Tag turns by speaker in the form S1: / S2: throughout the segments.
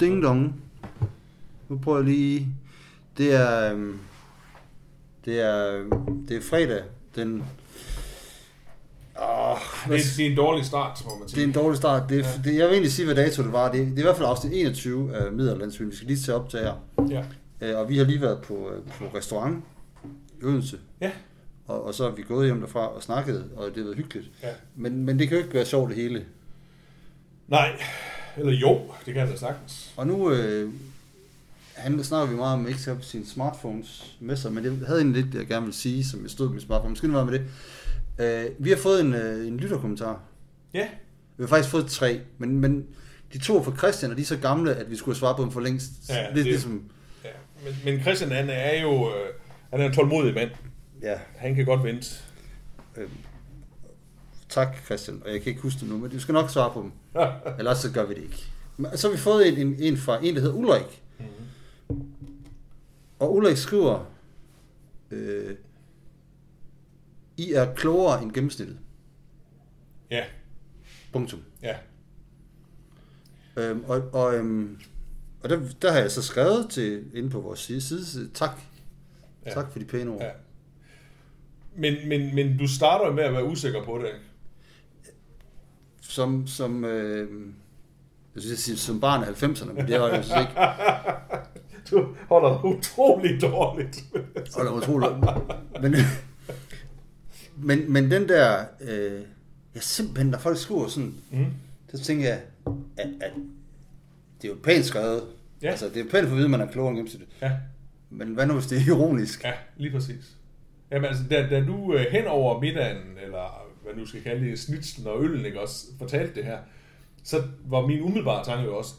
S1: Ding dong. Nu prøver jeg lige... Det er... øhm, Det er, det er fredag. Den... Hvad,
S2: Det, det er en dårlig start, må man
S1: det
S2: sige.
S1: er en dårlig start. Det, er,
S2: Ja.
S1: det, jeg vil egentlig sige, hvad dato det var. Det, det er i hvert fald afsnit 21 af Middellandsbyen. Vi skal lige til op til her.
S2: Ja.
S1: Øh, Og vi har lige været på, øh, på restaurant i Odense.
S2: Ja.
S1: Og, og så er vi gået hjem derfra og snakket, og det har været hyggeligt.
S2: ja.
S1: Men, men det kan jo ikke være sjovt det hele.
S2: Nej, eller jo, det kan jeg da sagtens.
S1: Og nu øh, han snakker vi meget om, at ikke skal have sine smartphones med sig, men jeg havde egentlig lidt, jeg gerne vil sige, som jeg stod med min smartphone. Måske være med det. Øh, vi har fået en, øh, en lytterkommentar.
S2: Ja,
S1: Vi har faktisk fået tre, men, men de to fra Christian, og de er så gamle, at vi skulle have svaret på dem for længst.
S2: Ja,
S1: det, er
S2: det-
S1: ligesom,
S2: ja. Men, men Christian, han er jo øh, han er en tålmodig mand.
S1: ja,
S2: Han kan godt vente.
S1: øh, tak Christian, og jeg kan ikke huske det nu, men du skal nok svare på dem. Ellers så gør vi det ikke. Så har vi fået en, en, en fra en, der hedder Ulrik.
S2: Mhm.
S1: Og Ulrik skriver, øh, I er klogere end gennemsnittet.
S2: Ja,
S1: Punktum.
S2: ja.
S1: Øhm, og og, øhm, og der, der har jeg så skrevet til inde på vores side, side, tak.
S2: Ja.
S1: Tak for de pæne ord.
S2: ja. Men, men, men du starter med at være usikker på det, ikke?
S1: Som, som, øh, jeg synes, jeg siger, som barn af 90'erne, men det var jeg ikke.
S2: Du holder utrolig dårligt.
S1: Var utroligt. Men, men, men den der, øh, ja simpelthen, når folk skriver sådan,
S2: Mm.
S1: så tænker jeg, at, at det er jo pænt skrevet.
S2: Ja.
S1: Altså, det er pænt for at vide, at man er klogere end gennemsnittet.
S2: Ja,
S1: Men hvad nu, hvis det er ironisk?
S2: ja, lige præcis. Jamen altså, da, da du øh, hen over middagen, eller hvad du skal kalde det, snitslen og øllen, ikke også, fortalte det her, så var min umiddelbare tanke jo også,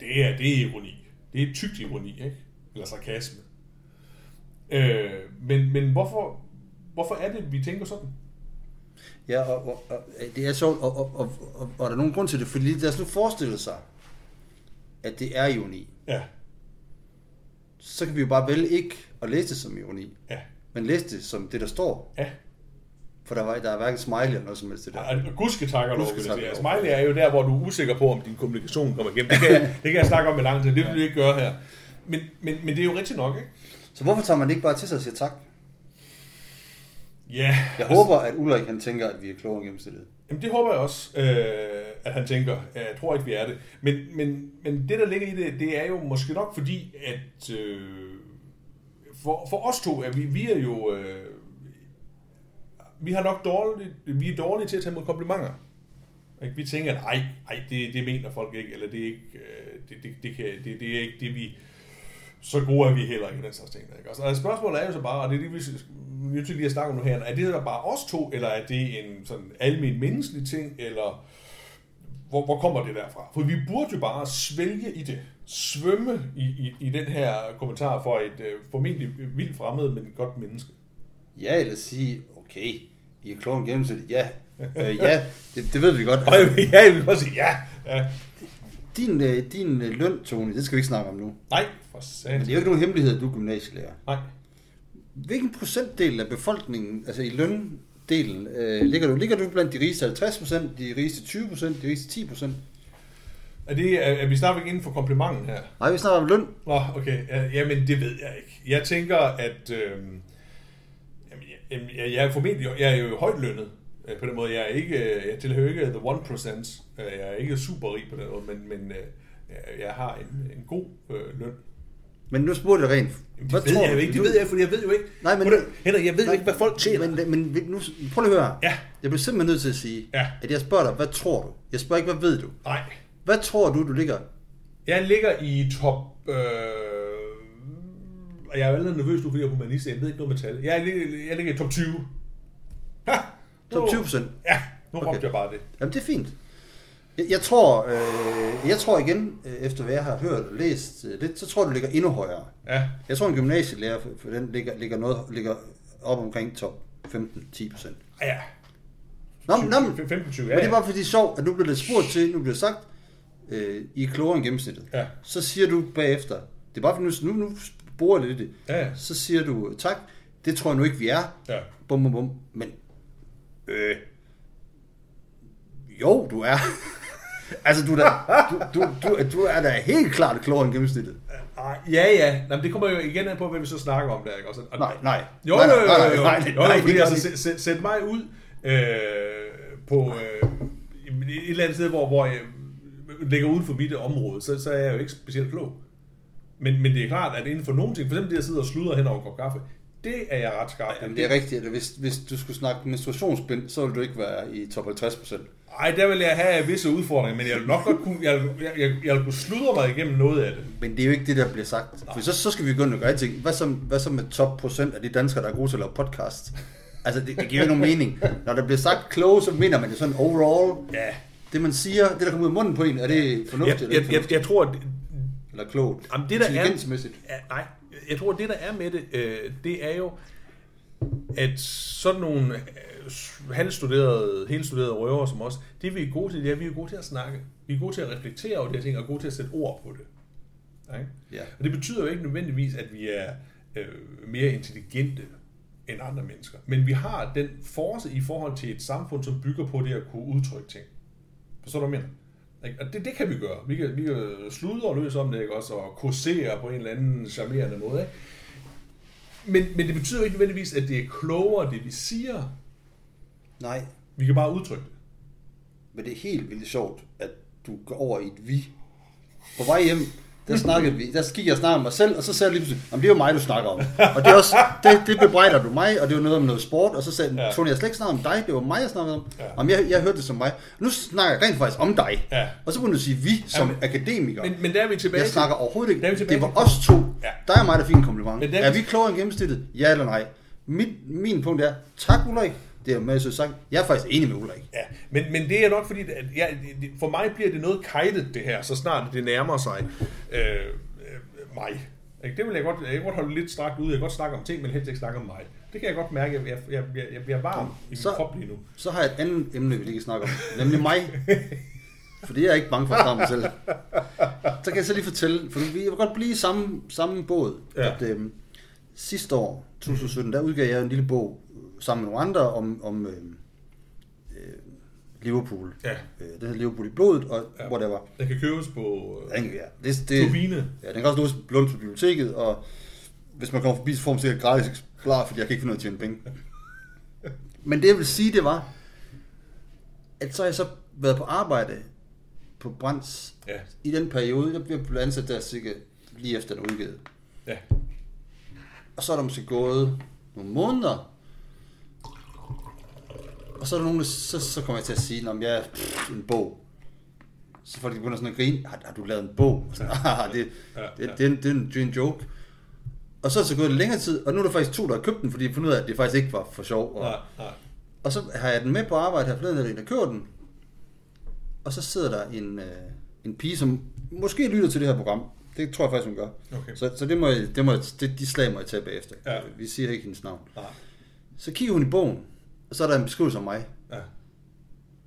S2: det er, det er ironi. Det er tygt ironi, ikke? Eller sarkasme. Øh, men, men hvorfor, hvorfor er det, vi tænker sådan?
S1: Ja, og, og, og det er sjovt, og, og, og, og, og der er nogen grund til det, fordi lad os nu forestille sig, at det er ironi.
S2: Ja,
S1: Så kan vi jo bare vælge ikke at læse det som ironi,
S2: ja,
S1: men læse det som det, der står.
S2: ja.
S1: For der, var, der er hverken smiley eller noget som helst det der.
S2: Og gudske takker lov, vil jeg sige. Smiley er jo der, hvor du er usikker på, om din kommunikation kommer igennem. Det kan, jeg- det kan jeg snakke om i lang tid, det vil vi ikke gøre her. Men, men, men det er jo rigtigt nok, ikke?
S1: Så hvorfor tager man ikke bare til sig og siger tak?
S2: Ja.
S1: Jeg håber, at Ulrik han tænker, at vi er klogere end gennemsnittet.
S2: Jamen det håber jeg også, øh, at han tænker. Ja, Jeg tror ikke, vi er det. Men, men, men det, der ligger i det, det er jo måske nok fordi, at øh, for, for os to, at vi, vi er jo... Øh, vi har nok dårligt, vi er dårlige til at tage imod komplimenter. Ikke? Vi tænker, at ej, ej det, det mener folk ikke, eller det er ikke, øh, det, det, det, kan, det, det er ikke det, vi... Så gode er vi heller ikke, den slags ting. Ikke? Og så spørgsmålet er jo så bare, og det er det, vi vi er nødt til lige at snakke om nu her, er det der bare os to, eller er det en sådan almindelig menneskelig ting, eller hvor, hvor kommer det derfra? For vi burde jo bare svælge i det, svømme i, i, i den her kommentar for et øh, formentlig vildt fremmed, men godt menneske.
S1: Ja, eller sige, okay, I er klogere gennemsnittet. Ja, øh, ja det, det ved vi godt.
S2: Jeg, vil- jeg vil bare sige, ja, ja.
S1: Din, øh, din øh, løn, Tony, det skal vi ikke snakke om nu.
S2: Nej, for
S1: Men
S2: satan.
S1: det er jo ikke nogen hemmelighed, at du er gymnasielærer.
S2: Nej.
S1: Hvilken procentdel af befolkningen, altså i løndelen, øh, ligger, du, ligger du blandt de rigeste 50%, de rigeste 20%, de rigeste 10%?
S2: Er, det, er, er vi snart ikke inden for komplimenten her?
S1: Nej, vi snakker om løn.
S2: Nå, okay. Ja, Jamen, det ved jeg ikke. Jeg tænker, at... Øh, jamen, jeg, jeg, er formentlig, jeg er jo højt lønnet øh, på den måde. Jeg, er ikke, øh, jeg tilhører ikke the 1%. Øh, Jeg er ikke super rig på den måde, men, men øh, jeg- har en, en god øh, løn.
S1: Men nu spurgte jeg rent.
S2: Jamen, det ved jeg jo ikke, det
S1: du-
S2: ved jeg, for jeg ved jo ikke...
S1: Nej, men-
S2: Henrik, jeg ved
S1: Nej,
S2: ikke, hvad folk tjener.
S1: Men, men nu, prøv lige at høre.
S2: Ja.
S1: Jeg bliver simpelthen nødt til at sige,
S2: Ja.
S1: at jeg spørger dig, hvad tror du? Jeg spørger ikke, hvad ved du?
S2: Nej.
S1: Hvad tror du, du ligger?
S2: Jeg ligger i top... Øh, og jeg er jo allerede nervøs nu, fordi jeg er humanist. Jeg ved ikke noget med tal. Jeg ligger, jeg ligger i top 20. Ha!
S1: Top
S2: Nu-
S1: 20 procent?
S2: Ja, nu
S1: Okay.
S2: råbte jeg bare det.
S1: Jamen, det er fint. Jeg, jeg tror, øh, jeg tror igen, øh, efter hvad jeg har hørt og læst øh, lidt, så tror jeg, du ligger endnu højere.
S2: Ja,
S1: Jeg tror, en gymnasielærer, for, for den ligger, ligger, noget, ligger op omkring top 15-10 procent.
S2: ja.
S1: Nå, men- nå, men
S2: 15-20,
S1: men
S2: ja,
S1: det er bare fordi sjovt, at nu bliver det spurgt til, nu bliver sagt, øh, I er klogere end gennemsnittet.
S2: Ja.
S1: Så siger du bagefter, det er bare fordi nu, nu borer lidt i det,
S2: Ja, ja.
S1: så siger du, tak, det tror jeg nu ikke, vi er.
S2: Ja.
S1: Bum, bum, bum. Men, øh, jo, du er. Altså, du er, da, du, du, du, du er da helt klart klogere end gennemsnittet.
S2: Ej, Ja, ja. Nå, men det kommer jo igen an på, hvad vi så snakker om der, ikke? Også, og-
S1: Nej, nej.
S2: Jo,
S1: nej, nej,
S2: jo,
S1: nej,
S2: jo,
S1: nej,
S2: jo,
S1: det
S2: fordi altså, sæt, sæt mig ud øh, på øh, et eller andet sted, hvor, hvor jeg ligger uden for mit område, så, så er jeg jo ikke specielt klog. Men, men det er klart, at inden for nogle ting, for eksempel det at sidde og sludre hen over en kop kaffe, det er jeg ret skarp.
S1: Jamen, det er rigtigt, at hvis, hvis du skulle snakke menstruationsbind, så ville du ikke være i top 50 procent.
S2: Ej, der vil jeg have visse udfordringer, men jeg vil nok godt kunne, jeg, jeg, jeg, jeg kunne sludre mig igennem noget af det.
S1: Men det er jo ikke det, der bliver sagt. For så, så skal vi begynde at gøre ting. Hvad så, hvad så med top procent af de danskere, der er gode til at lave podcast? Altså, det, det giver jo ikke nogen mening. Når der bliver sagt kloge, så mener man det sådan overall.
S2: Ja.
S1: Det man siger, det der kommer ud af munden på en, er det fornuftigt
S2: Jeg, jeg, jeg, jeg tror, at
S1: Eller klogt?
S2: Jamen, det, der er- nej, jeg tror, det der er med det, øh, det er jo, at sådan nogle øh, halvstuderede, helstuderede røver som os, det vi er gode til, det er, at vi er gode til at snakke. Vi er gode til at reflektere over de her ting, og gode til at sætte ord på det. Ikke?
S1: Ja.
S2: Og det betyder jo ikke nødvendigvis, at vi er øh, mere intelligente end andre mennesker. Men vi har den force i forhold til et samfund, som bygger på det at kunne udtrykke ting. Forstår du, hvad jeg mener? Ikke? Og det, det kan vi gøre. Vi kan, vi kan sludre og løse om det, ikke? Også, og kursere på en eller anden charmerende måde. Ikke? Men, men det betyder jo ikke nødvendigvis, at det er klogere, det vi siger.
S1: Nej,
S2: Vi kan bare udtrykke det.
S1: men det er helt vildt sjovt, at du går over i et vi. På vej hjem, der snakkede vi, der gik jeg snakkede om mig selv, og så sagde jeg lige pludselig, "Jamen, det er jo mig, du snakker om. Og det, er også, det, det bebrejder du mig, og det var noget om noget sport, og så sagde
S2: Ja.
S1: ja. Tony, jeg slet ikke snakket om dig, det var mig, jeg snakkede om.
S2: Ja.
S1: Ja. Om jeg, jeg hørte det som mig. Nu snakker jeg rent faktisk om dig.
S2: Ja.
S1: Og så begyndte du sige vi som
S2: men-
S1: akademikere.
S2: Men, men der er vi tilbage
S1: jeg
S2: til-
S1: snakker overhovedet ikke.
S2: Er tilbage
S1: Det var
S2: til-
S1: os to.
S2: Ja.
S1: Der er mig, der fik en kompliment.
S2: Men der er
S1: er
S2: vi-
S1: vi klogere end gennemsnittet? Ja eller nej? Mit, min punkt er, tak Ulrik. Det er med, så sagt. Jeg er faktisk enig med Ulrik.
S2: Ja, men, men det er nok fordi, at jeg, for mig bliver det noget kajtet, det her, så snart det nærmer sig øh, øh, mig. Det vil jeg godt, jeg kan godt holde lidt strakt ud. Jeg kan godt snakke om ting, men helst ikke snakke om mig. Det kan jeg godt mærke. Jeg, jeg, jeg, jeg, jeg bliver varm i min
S1: Så-
S2: krop lige nu.
S1: Så har jeg et andet emne, vi lige kan snakke om. Nemlig mig. For det er jeg ikke bange for at om selv. Så kan jeg så lige fortælle, for vi vil godt blive i samme, samme båd.
S2: Ja.
S1: At, øhm, sidste år, 2017, der udgav jeg en lille bog sammen med nogle andre om, om øhm, øh, Liverpool.
S2: Ja.
S1: Øh, den hedder Liverpool i blodet, og
S2: Ja.
S1: hvor der var.
S2: Den kan købes på øh,
S1: Den, ja, det, det,
S2: turbine.
S1: Ja, den kan også låse lånes på biblioteket, og hvis man kommer forbi, så får man sikkert gratis eksemplar, fordi jeg kan ikke finde af at tjene penge. Men det jeg vil sige, det var, at så har jeg så været på arbejde på Brands
S2: Ja,
S1: i den periode, jeg blev ansat der sikkert lige efter den udgivet.
S2: ja.
S1: Og så er der måske gået nogle måneder, og så er der nogen, der, så, så kommer jeg til at sige, om jeg er en bog. Så folk begynder sådan at grine, har, har du lavet en bog? Og Sådan, ah, det,
S2: Ja,
S1: det,
S2: ja.
S1: det, det, er en, det, er en, det er en joke. Og så er det så gået lidt længere tid, og nu er der faktisk to, der har købt den, fordi de fundet ud af, at det faktisk ikke var for sjov. Og,
S2: Nej, nej.
S1: og så har jeg den med på arbejde her forleden, er der der kører den. Og så sidder der en, øh, en pige, som måske lytter til det her program. Det tror jeg faktisk, hun gør.
S2: Okay.
S1: Så, så det må jeg, det må jeg, det, de slag må jeg tage bagefter.
S2: Ja.
S1: Vi siger ikke hendes navn.
S2: Nej.
S1: Så kigger hun i bogen, og så er der en beskrivelse om mig.
S2: Ja,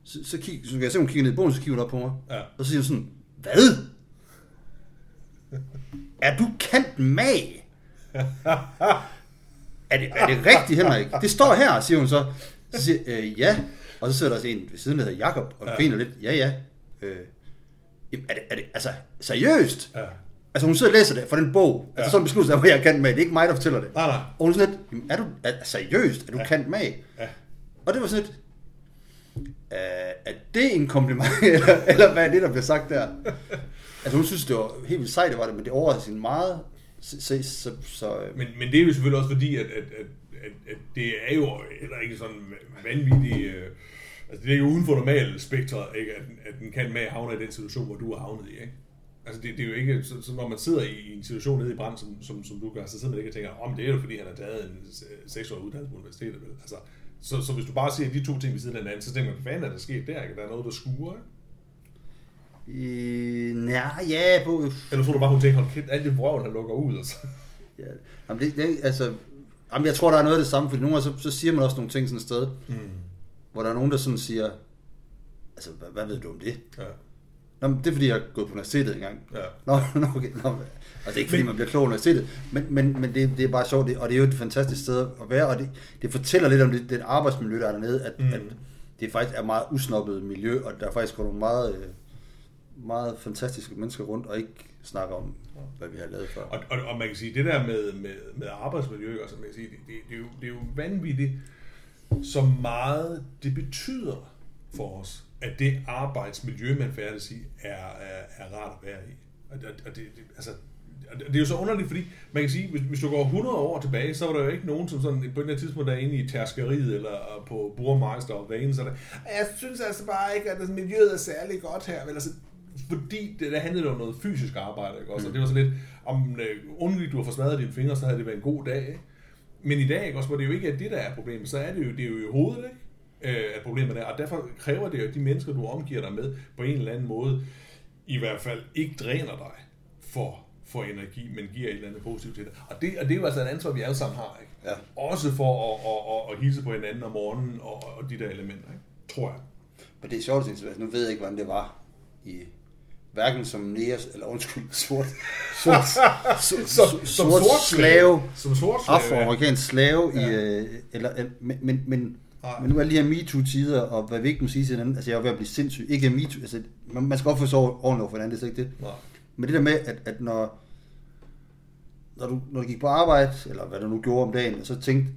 S1: Så, så, kig, så kan jeg se, hun kigger ned i bogen, så kigger hun op på mig.
S2: ja.
S1: Og så siger hun sådan, hvad? Er du kant mag? er, det, er det rigtigt, Henrik? Det står her, siger hun så. Så siger jeg, øh, ja. Og så sidder der også en ved siden, der hedder Jakob og
S2: Ja.
S1: griner lidt. Ja, ja. Øh, jamen, er det, er det, altså, seriøst?
S2: ja.
S1: Altså, hun sidder og læser det fra den bog. Altså,
S2: Ja.
S1: sådan en beskrivelse af, hvor jeg kant mag. Det er ikke mig, der fortæller det.
S2: Nej, nej.
S1: Og hun er sådan lidt, "Jamen, er du er, seriøst? Er du
S2: Ja.
S1: kant mag?
S2: Ja.
S1: Og det var sådan et, øh, er det en kompliment, eller, eller hvad er det, der bliver sagt der? Altså hun synes, det var helt vildt sejt, det var det, men det overraskede hende meget. Så, så, så, så øh.
S2: Men, men det er jo selvfølgelig også fordi, at, at, at, at, at det er jo heller ikke sådan vanvittigt... Øh, altså det er jo uden for normalt spektret, ikke? At, at den kan med havner i den situation, hvor du er havnet i. Ikke? Altså det, det er jo ikke, så, så når man sidder i en situation nede i brand, som, som, som du gør, så sidder man ikke og tænker, om oh, det er jo fordi, han har taget en øh, seksårig uddannelse på universitetet. Vel? Altså, så, så hvis du bare ser de to ting ved siden af hinanden, så tænker man, hvad fanden er der sket der? Ikke? Der er noget, der skuer. Ikke?
S1: øh, ja, ja, på,
S2: Eller tror du bare, hun tænker, hold kæft, alt det vrøvl, han lukker ud. Altså.
S1: ja, jamen, det, det, altså, jamen, jeg tror, der er noget af det samme, fordi nogle gange, så, så siger man også nogle ting sådan et sted,
S2: Mm.
S1: hvor der er nogen, der sådan siger, altså, hvad, hvad ved du om det?
S2: Ja.
S1: Nå, men det er, fordi jeg har gået på universitetet engang.
S2: Ja.
S1: Nå, nå okay. Nå, altså, det er ikke, fordi man bliver klog på universitetet, men, men, men det, det er bare sjovt, og det er jo et fantastisk sted at være, og det, det fortæller lidt om det, det arbejdsmiljø, der er dernede, at,
S2: Mm.
S1: at det faktisk er meget usnoppet miljø, og der faktisk går nogle meget øh, meget fantastiske mennesker rundt, og ikke snakker om, hvad vi har lavet før.
S2: Og, og, og man kan sige, det der med, med, med arbejdsmiljø, altså man kan sige, det, det, det, er jo, det er jo vanvittigt, så meget det betyder for os, at det arbejdsmiljø, man færdes i, er, er, er rart at være i. Og, og, og det, det, altså, og det er jo så underligt, fordi man kan sige, hvis, hvis du går 100 år tilbage, så var der jo ikke nogen, som sådan, på den her tidspunkt, der er inde i tærskeriet eller på Burmeister og Vane, så der, jeg synes altså bare ikke, at miljøet er særlig godt her. Vel, altså, fordi det der handlede om noget fysisk arbejde, ikke? Også, og det var så lidt, om øh, du har forsmadret dine fingre, så havde det været en god dag. Ikke? Men i dag, ikke? Også, hvor det jo ikke er det, der er problemet, så er det jo, det er jo i hovedet, ikke? Øh, at problemet er. Og derfor kræver det jo, at de mennesker, du omgiver dig med, på en eller anden måde, i hvert fald ikke dræner dig for, for energi, men giver et eller andet positivt til dig. Og det, og det er jo altså et ansvar, vi alle sammen har. Ikke?
S1: Ja.
S2: Også for at, at, at, at hilse på hinanden om morgenen og, og de der elementer, ikke? tror jeg.
S1: Men det er sjovt, at nu ved jeg ikke, hvordan det var i hverken som næres, eller undskyld, sort, sort, sort,
S2: Som,
S1: sort,
S2: som
S1: sort slave,
S2: Som sort slave,
S1: afroamerikansk slave,
S2: Ja.
S1: i, øh, eller, øh, men, men, men,
S2: Nej.
S1: men nu er de her MeToo-tider, og hvad vi ikke må sige til hinanden, altså jeg er ved at blive sindssyg, ikke MeToo, altså man, man skal opføre sig ordentligt over for hinanden, det er ikke det.
S2: Nej.
S1: Men det der med, at, at når, når, du, når du gik på arbejde, eller hvad du nu gjorde om dagen, så tænkte,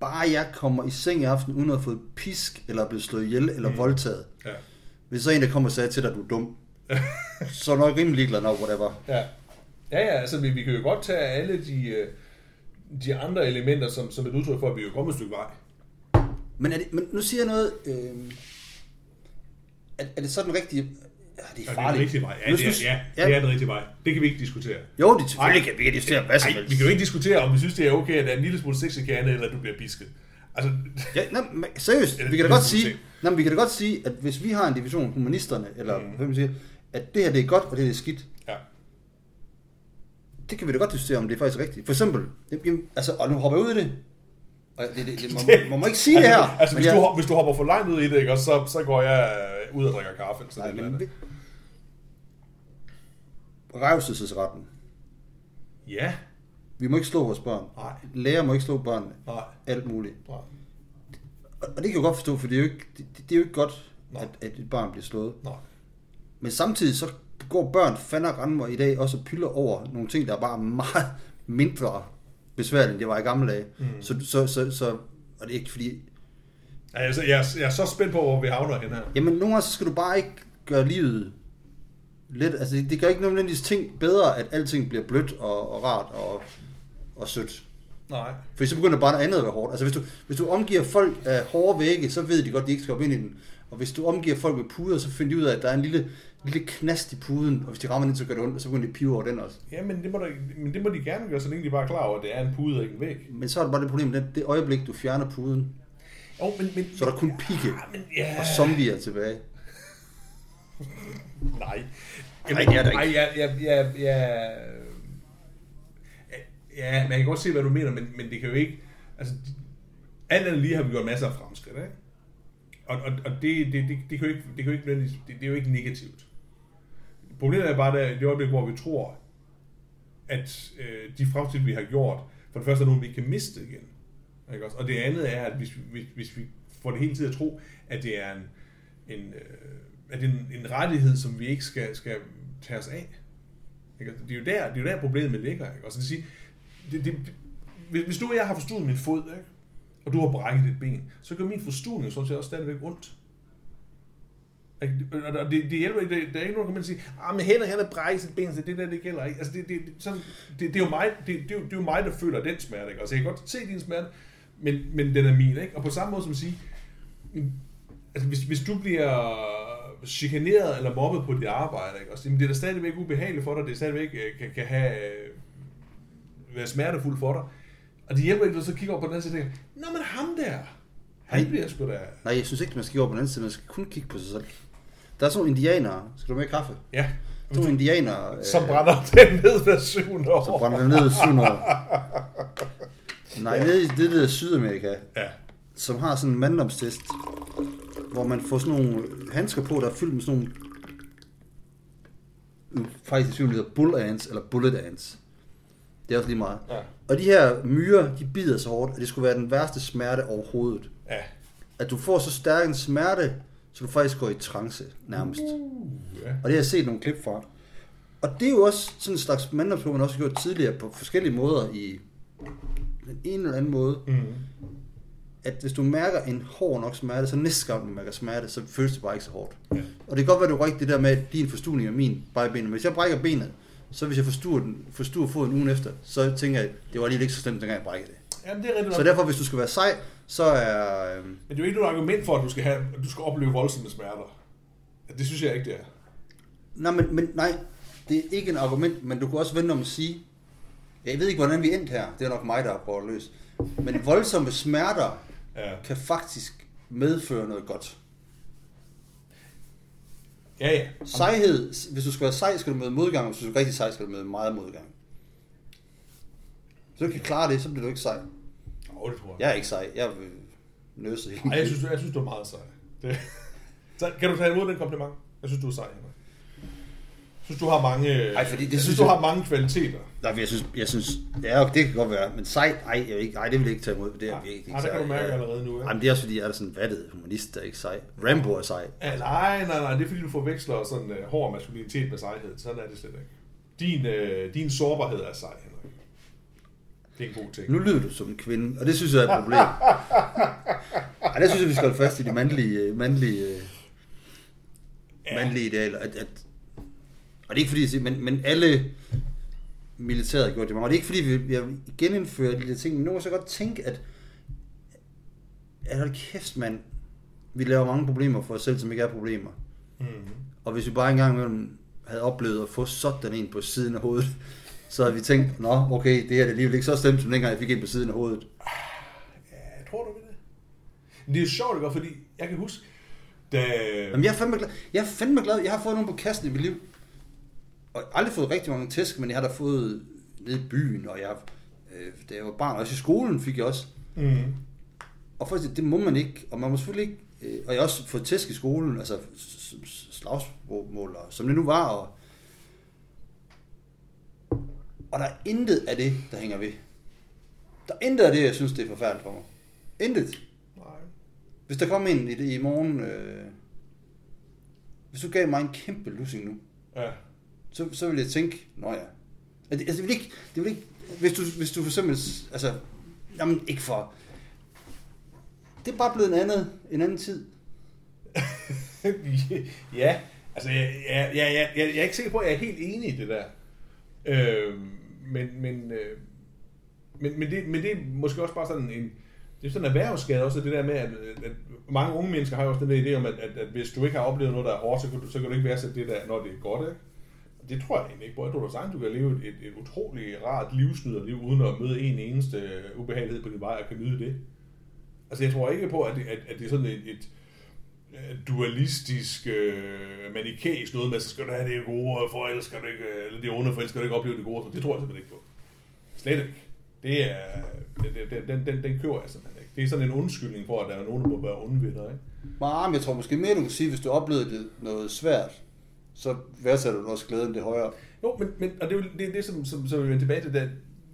S1: bare jeg kommer i seng i aften, uden at have fået pisk, eller er blevet slået ihjel, eller mm. voldtaget.
S2: Ja.
S1: Hvis så en, der kommer og sagde til dig, at du er dum, så er du nok rimelig ligeglad nok, whatever.
S2: Ja. Ja, ja, altså vi, vi kan jo godt tage alle de, øh, de andre elementer som, som et udtryk for, at vi er jo kommet et stykke vej.
S1: Men, er det, men nu siger jeg noget, øh, er, er det så den rigtige, ja, det er
S2: Ja, det er
S1: farligt.
S2: den rigtige vej. Ja, det er,
S1: synes-
S2: ja, det er den rigtige vej. Det kan vi ikke diskutere.
S1: Jo, det selvfølgelig kan vi kan diskutere hvad som helst.
S2: vi kan jo ikke diskutere, om vi synes, det er okay, at der er en lille smule sexikane, eller at du bliver bisket. Altså,
S1: Ja, nej, men seriøst,
S2: Ja,
S1: vi kan da godt sige, nej, men vi kan da godt sige, at hvis vi har en division, humanisterne, eller
S2: mm.
S1: hvad man siger, at det her det er godt, og det her det er skidt,
S2: ja.
S1: det kan vi da godt diskutere, om det er faktisk rigtigt. For eksempel, jamen, altså, og nu hopper jeg ud i det, og det, det, det, man, man må ikke sige det her.
S2: Altså, altså hvis,
S1: jeg-
S2: du, hvis du hopper for langt ud i det, ikke, så, så går jeg øh, ud og drikker kaffe. Så
S1: Nej,
S2: det
S1: men
S2: det.
S1: revselsesretten.
S2: Ja,
S1: Vi må ikke slå vores børn.
S2: nej,
S1: Lærer må ikke slå børnene.
S2: nej,
S1: Alt muligt.
S2: nej.
S1: Og og det kan jeg godt forstå, for det er jo ikke, det, det er jo ikke godt,
S2: Nej.
S1: at, at et barn bliver slået.
S2: nej.
S1: Men samtidig så går børn fandme render i dag også og pylder over nogle ting, der er bare meget mindre besværlige, end det var i gamle dage.
S2: Mm.
S1: Så, så, så, så, og det er ikke fordi,
S2: Altså, jeg, er, jeg er så spændt på, hvor vi havner hen her.
S1: jamen nogle gange så skal du bare ikke gøre livet let, altså det, det gør ikke nødvendigvis ting bedre, at alting bliver blødt og, og rart og, og sødt.
S2: Nej.
S1: For så begynder bare noget andet at være hårdt. Altså hvis du, hvis du omgiver folk af hårde vægge, så ved de godt, at de ikke skal op ind i den. Og hvis du omgiver folk med puder, så finder de ud af, at der er en lille, lille knast i puden, og hvis de rammer den, så gør det ondt, og så begynder de pive over den også.
S2: Ja, men det, må der, men det må de gerne gøre, så længe de bare er klar over, at det er en pude og ikke en væg.
S1: Men så er det bare det problem, at det øjeblik, du fjerner puden,
S2: Jo, men, men,
S1: så er der kun pigge
S2: Ja, men, ja.
S1: og zombier tilbage.
S2: Nej.
S1: Nej, det er der ikke.
S2: Nej, ja, ja, ja, ja, ja, man kan godt se, hvad du mener, men, men det kan jo ikke... Altså, alt andet lige har vi gjort masser af fremskridt, ikke? Og, og, og det, det, det, det, kan jo ikke, det, kan jo ikke, det, det er jo ikke negativt. Problemet er bare, at det øjeblik, hvor vi tror, at øh, de fremskridt, vi har gjort, for det første er nogen, vi kan miste igen. Ikke også? Og det andet er, at hvis, vi- hvis, hvis vi får det hele tiden at tro, at det er en, en, øh, at det er en, en rettighed, som vi ikke skal, skal tage os af. Ikke? Det er jo der, det er jo der problemet ligger. Ikke? Og så det, sige, det, det, det, hvis- hvis du jeg har forstået min fod, ikke? Og du har brækket dit ben, så gør min forstuning sådan set også stadigvæk ondt. Ikke? Og det, det hjælper ikke. Det- Der er ikke nogen, der kan sige, ah, men Henrik, han har brækket sit ben, så det der, det gælder ikke. Altså, det, det, det, sådan, det, det, er jo mig, det, det, det er jo mig, der føler den smerte. Ikke? Altså, jeg kan godt se din smerte, men, men den er min. Ikke? Og på samme måde som at sige, altså, hvis, hvis du bliver chikaneret eller mobbet på dit arbejde, ikke? Altså, jamen, det er da stadigvæk ubehageligt for dig, det er stadigvæk øh, kan, kan have, øh, være smertefuldt for dig. Og det hjælper ikke, at du så kigger over på den anden side og tænker, Nå, men ham der, han
S1: Nej.
S2: bliver sgu da...
S1: Nej, jeg synes ikke, man skal kigge over på den anden side, man skal kun kigge på sig selv. Der er sådan nogle indianere, skal du med kaffe?
S2: Ja,
S1: nogle indianere,
S2: som
S1: øh,
S2: brænder den ned hver syvende år.
S1: som brænder dem ned i 700 Nej, nede i det der Sydamerika,
S2: Ja,
S1: som har sådan en manddomstest, hvor man får sådan nogle handsker på, der er fyldt med sådan nogle faktisk i tvivl, hedder bull ants eller bullet ants. Det er også lige meget.
S2: ja,
S1: Og de her myrer, de bider så hårdt, at det skulle være den værste smerte overhovedet.
S2: ja.
S1: At du får så stærk en smerte, så du faktisk går i trance nærmest.
S2: Uh, ja.
S1: Og det har jeg set nogle klip fra. Og det er jo også sådan en slags manddomsprøve, man også har gjort tidligere på forskellige måder i den ene eller anden måde.
S2: Mm.
S1: At hvis du mærker en hård nok smerte, så næste gang du mærker smerte, så føles det bare ikke så hårdt.
S2: Ja.
S1: Og det kan godt være, du rigtigt det der med at din forstuning og min bare i benet. Men hvis jeg brækker benet, så hvis jeg forstuer, den, forstuer foden ugen efter, så tænker jeg, det var alligevel ikke så slemt, dengang jeg brækkede det.
S2: Jamen, det er rigtigt
S1: Så derfor, hvis du skal være sej, så er... Øh,
S2: Men det er jo ikke noget argument for, at du skal, have, at du skal opleve voldsomme smerter. Det synes jeg ikke, det er.
S1: nej, men, men, nej, det er ikke en argument, men du kan også vende om at sige, jeg ved ikke, hvordan vi endte her, det er nok mig, der har prøvet at løse, men voldsomme smerter
S2: Ja,
S1: kan faktisk medføre noget godt.
S2: Ja. ja.
S1: Sejhed, hvis du skal være sej, skal du møde modgang, og hvis du skal være rigtig sej, skal du møde meget modgang. Hvis du ikke kan klare det, så bliver du ikke sej.
S2: Åh, det tror jeg.
S1: Jeg er ikke sej, jeg er nøse hele
S2: Ej, jeg synes, du, jeg synes, du er meget sej. Det. Så kan du tage imod den kompliment? Jeg synes, du er sej, Henrik. Jeg synes, du har mange,
S1: Ej, fordi det
S2: jeg
S1: synes
S2: synes, du har mange kvaliteter.
S1: Nej, jeg synes, jeg synes ja, det kan godt være, men sej, ej, jeg ikke, ej, det vil jeg ikke tage imod, det er
S2: Nej,
S1: virkelig ikke
S2: nej, det kan du mærke allerede nu, ja.
S1: Ej, men det er også fordi, jeg er da sådan vattet humanist, der er ikke sej. Rambo er sej.
S2: Ja, nej, nej, nej, det er fordi, du forveksler sådan uh, hård maskulinitet med sejhed. Sådan er det slet ikke. Din, uh, din sårbarhed er sej, Henrik. Det er en god ting.
S1: Nu lyder du som en kvinde, og det synes jeg er et problem. Ej, det synes jeg, vi skal holde fast i de mandlige, øh, mandlige,
S2: Ja.
S1: mandlige idealer. At, at, og det er ikke fordi, men, men alle militæret har gjort det. Og det er ikke fordi, vi, vi har genindført de der ting, men nu kan jeg så godt tænke, at, at hold kæft, mand, vi laver mange problemer for os selv, som ikke er problemer.
S2: Mm.
S1: Og hvis vi bare engang imellem havde oplevet at få sådan en på siden af hovedet, så havde vi tænkt, nå, okay, det her er alligevel ikke så slemt, som dengang jeg fik en på siden af hovedet.
S2: Ja, tror du det? Men det er jo sjovt, ikke? fordi jeg kan huske, da...
S1: Jamen, jeg er fandme glad. Jeg er fandme glad. Jeg har fået nogen på kassen i mit liv. Og aldrig fået rigtig mange tæsk, men jeg har da fået nede i byen, og jeg, øh, da jeg var barn, også i skolen fik jeg også.
S2: Mm.
S1: Og faktisk, det må man ikke, og man må selvfølgelig ikke, øh, og jeg har også fået tæsk i skolen, altså slagsmål, og som det nu var, og, og der er intet af det, der hænger ved. Der er intet af det, jeg synes, det er forfærdeligt for mig. Intet.
S2: Nej.
S1: Hvis der kom en i, i morgen, øh, hvis du gav mig en kæmpe lussing nu,
S2: Ja
S1: så, så vil jeg tænke, nå ja. Altså, det vil ikke, det vil ikke, hvis du, hvis du for eksempel, altså, jamen ikke for, det er bare blevet en anden, en anden tid.
S2: ja, altså, jeg, jeg, jeg, jeg, jeg, jeg er ikke sikker på, at jeg er helt enig i det der. Øh, men, men, øh, men, men, det, men det er måske også bare sådan en, det er sådan en erhvervsskade også, det der med, at, at mange unge mennesker har jo også den der idé om, at, at, at hvis du ikke har oplevet noget, der er hårdt, så kan du, så kan du ikke værdsætte det der, når det er godt, ikke? Det tror jeg egentlig ikke på. Jeg tror, du du kan leve et, et, utroligt rart livsnyderliv, uden at møde en eneste ubehagelighed på din vej, og kan nyde det. Altså, jeg tror ikke på, at det, at, at det er sådan et, et øh, dualistisk, øh, manikæisk noget med, så skal du have det gode, og for ellers skal du ikke, øh, eller det onde, for ellers skal du ikke opleve det gode. Det tror jeg simpelthen ikke på. Slet ikke. Det er, det, det, den, den, den kører jeg simpelthen ikke. Det er sådan en undskyldning for, at der er nogen, der må være onde ved dig, ikke?
S1: Nej, men jeg tror måske mere, du kan sige, hvis du oplevede det noget svært, så værdsætter du også glæden det højere.
S2: Jo, men, men og det er jo det, er det som, som, som vi er tilbage til. Da,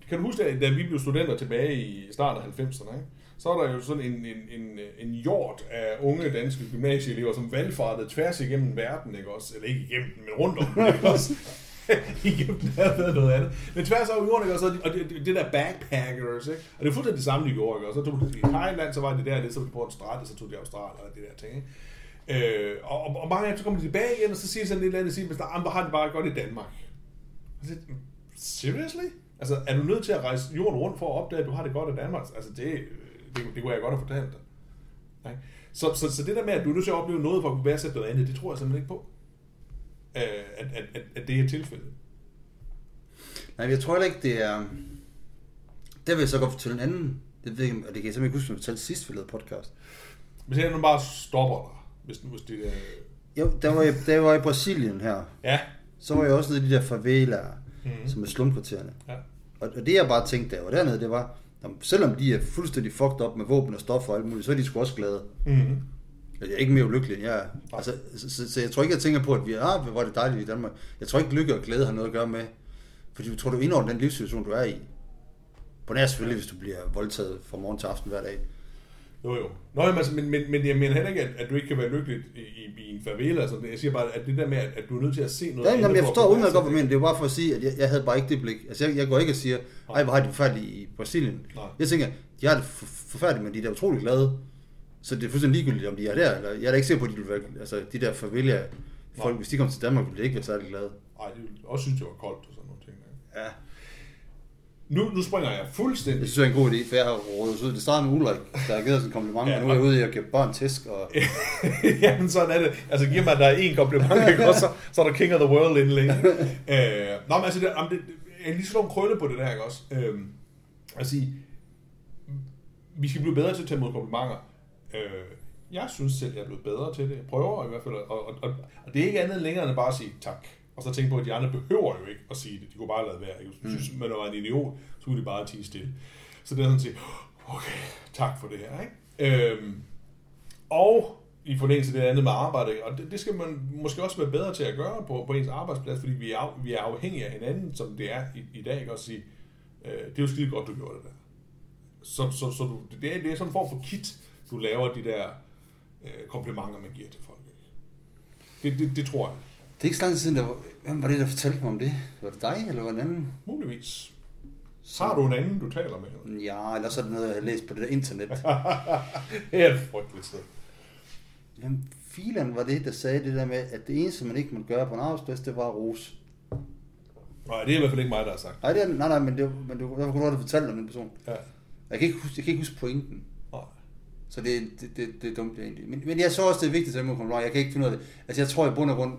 S2: kan du huske, da, da vi blev studenter tilbage i starten af 90'erne, ikke? så er der jo sådan en, en, en, en hjort af unge danske gymnasieelever, som valgfartede tværs igennem verden, ikke også? Eller ikke igennem, den, men rundt om den, ikke også? igennem den havde noget andet. Men tværs over jorden, ikke også? Og det, det, det der backpackers, ikke? Og det er fuldstændig det samme, de gjorde, ikke også? Så tog de til Thailand, så var det der, det, så var de på en stræt, og så tog de Australien og det der ting, ikke? Øh, og, og, mange af dem, så kommer de tilbage igen, og så siger sådan et eller andet, siger, men der har det bare godt i Danmark. Og så, seriously? Altså, er du nødt til at rejse jorden rundt for at opdage, at du har det godt i Danmark? Altså, det, det, det kunne jeg godt have fortalt dig. Nej? Så, så, så det der med, at du er nødt til at opleve noget for at kunne værdsætte noget andet, det tror jeg simpelthen ikke på. Øh, at, at, at, at det er tilfældet.
S1: Nej, jeg tror ikke, det er... Der vil jeg så godt fortælle en anden, det ved jeg og det kan jeg simpelthen ikke huske, som jeg fortalte sidst, vi lavede podcast.
S2: Hvis jeg nu bare stopper dig, hvis, nu- det er...
S1: Jo, der var jeg, der var jeg i Brasilien her,
S2: Ja.
S1: så var jeg også nede i de der favelaer,
S2: Mhm.
S1: mm. som er slumkvartererne.
S2: ja.
S1: Og, og det jeg bare tænkte, der var dernede, det var, selvom de er fuldstændig fucked op med våben og stoffer og alt muligt, så er de sgu også glade.
S2: Mm-hmm.
S1: Jeg er ikke mere ulykkelig, end jeg er. Altså, så, så, så, jeg tror ikke, jeg tænker på, at vi er, ah, hvor er det dejligt i Danmark. Jeg tror ikke, lykke og glæde har noget at gøre med, fordi jeg tror, du indordner den livssituation, du er i. På nær selvfølgelig, hvis du bliver voldtaget fra morgen til aften hver dag.
S2: Jo, jo. Nå, jamen, altså, men, men, men jeg mener heller ikke, at, at du ikke kan være lykkelig i, i, en favela. Altså, jeg siger bare, at det der med, at, at du er nødt til at se noget
S1: Ja, jamen, jeg forstår at godt, hvad men det er bare for at sige, at jeg, jeg havde bare ikke det blik. Altså, jeg, jeg går ikke og siger, ej, hvor har de forfærdeligt i Brasilien.
S2: Nej.
S1: Jeg tænker, de har det for- forfærdeligt, men de er da utrolig glade. Så det er fuldstændig ligegyldigt, om de er der, eller jeg er da ikke sikker på, at de vil være, altså de der favela folk, hvis de kommer til Danmark, vil de ikke være særlig glade.
S2: Nej, jeg ville også synes, det var koldt og sådan nogle ting. ikke?
S1: Ja.
S2: Nu, nu springer jeg
S1: Jeg
S2: fuldstændig.
S1: synes, det er en god idé, for jeg har rådet ud. Det startede med Ulrik, der har givet os en kompliment,
S2: Ja,
S1: og nu er jeg ude i at give børn tæsk. Og...
S2: Jamen, sådan er det. Altså, giver man dig en kompliment, ikke? Og så, så er der king of the world inden længe. øh, nå, men altså, det, jamen, det, jeg kan lige slå en krølle på det der, ikke også? Øh, altså, vi skal blive bedre til at tage imod komplimenter. Øh, jeg synes selv, jeg er blevet bedre til det. Jeg prøver i hvert fald. Og, og, og, og det er ikke andet længere end bare at sige tak. Og så tænke på, at de andre behøver jo ikke at sige det. De kunne bare lade være. Ikke? Hvis synes, man var en idiot, så kunne de bare tige stille. Så det er sådan at sige, okay, tak for det her. Ikke? Øhm, og i forlængelse af det andet med arbejde, og det, det skal man måske også være bedre til at gøre på, på ens arbejdsplads, fordi vi er, af- vi er afhængige af hinanden, som det er i, i dag, ikke? også sige, øh, det er jo skide godt, du gjorde det der. Så, så, så du, det, er, det er sådan en form for kit, du laver de der øh, komplimenter, man giver til folk. Det, det, det tror jeg.
S1: Det er ikke så lang tid siden, der var... Hvem var det, der fortalte mig om det? Var det dig, eller var det en anden?
S2: Muligvis. Har du en anden, du taler med?
S1: Ja, eller så er det noget, jeg har læst på det der internet.
S2: det er et frygteligt sted.
S1: Hvem filan var det, der sagde det der med, at det eneste, man ikke måtte gøre på en arbejdsplads, det var at rose.
S2: Nej, det er i hvert fald ikke mig, der har sagt.
S1: Nej, det er, nej, nej, men, det, men det, derfor kunne du have fortalt om den person.
S2: Ja.
S1: Jeg kan ikke huske, jeg kan ikke huske pointen.
S2: Nej.
S1: Så det, det, det, det er dumt egentlig. Men, men jeg så også, det er vigtigt at tage imod Jeg kan ikke finde ud af det. Altså jeg tror i bund og grund,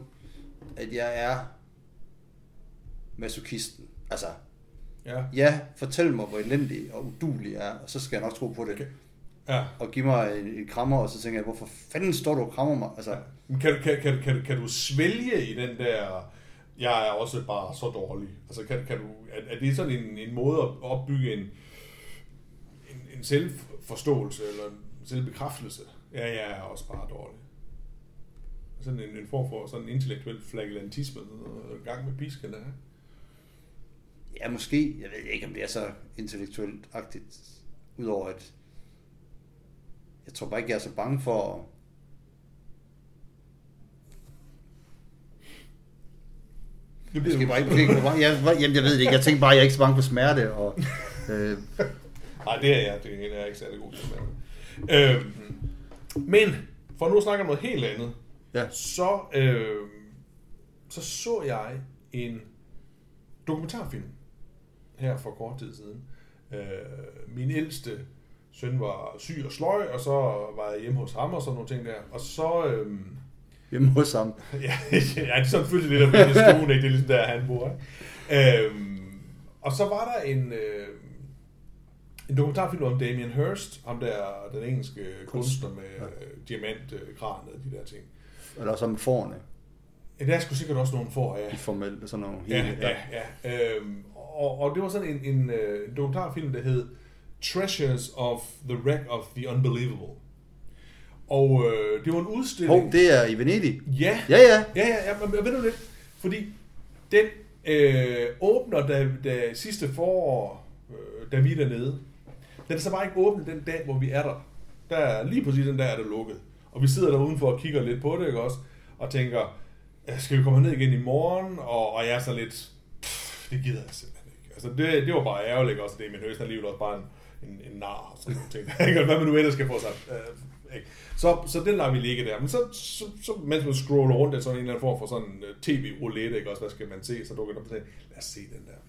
S1: at jeg er masochisten. Altså,
S2: Ja.
S1: ja, fortæl mig, hvor elendig og udulig jeg er, og så skal jeg nok tro på det.
S2: Okay. Ja.
S1: Og give mig en, en krammer, og så tænker jeg, hvorfor fanden står du og krammer mig? Altså,
S2: Men Kan, kan, kan, kan, kan du svælge i den der, jeg er også bare så dårlig? Altså kan, kan du, er, er det sådan en, en måde at opbygge en, en, en selvforståelse eller en selvbekræftelse? Ja, jeg er også bare dårlig. Sådan en, en form for sådan en intellektuel flagellantisme, en gang med pisken der.
S1: ja, måske. Jeg ved ikke, om det er så intellektuelt-agtigt. Udover at, jeg tror bare ikke, jeg er så bange for at
S2: Det
S1: bare ikke, ikke jeg, jeg, jamen, jeg ved det ikke. Jeg tænker bare, at jeg er ikke så bange for smerte. Og, øh,
S2: Nej, det er jeg. Det er jeg ikke særlig god til. Øh, men, for nu at snakke om noget helt andet,
S1: ja.
S2: så, øh, så så jeg en dokumentarfilm her for kort tid siden. Øh, min ældste søn var syg og sløj, og så var jeg hjemme hos ham og sådan nogle ting der. Og så... Øh,
S1: Hjemme hos ham.
S2: ja, ja, det sådan følte lidt af min stuen, ikke? Det er ligesom der, han bor, ikke? Øhm, og så var der en, øh, en dokumentarfilm om Damien Hirst, ham der, den engelske kunstner med øh, diamantkranet og de der ting.
S1: Eller med forne.
S2: Ja, der er sgu sikkert også nogle for, ja.
S1: I formelt og sådan nogle.
S2: Ja,
S1: hele-
S2: ja, ja. Øhm, og, og det var sådan en, en, en dokumentarfilm, der hed Treasures of the Wreck of the Unbelievable. Og øh, det var en udstilling...
S1: Hov, det er i Venedig.
S2: Ja,
S1: Ja, ja.
S2: Ja, ja, ja, men ved du lidt? Fordi den øh, åbner da, da sidste forår, øh, da vi er dernede. Den er så bare ikke åbnet den dag, hvor vi er der. Der er lige præcis den dag, er det lukket. Og vi sidder der udenfor og kigger lidt på det, ikke også? Og tænker, "Ja, skal vi komme ned igen i morgen? Og, og jeg er så lidt, pff, det gider jeg simpelthen ikke. Altså, det, det var bare ærgerligt også, det men høst alligevel også bare en, en, en nar og sådan nogle ting. Ikke? Hvad man nu ellers skal få sig. Øh, ikke? Så, så den lader vi ligge der. Men så, så, så mens man scroller rundt, er sådan en eller anden form for sådan øh, tv-roulette, ikke også, hvad skal man se? Så dukker den op og siger, lad os se den der.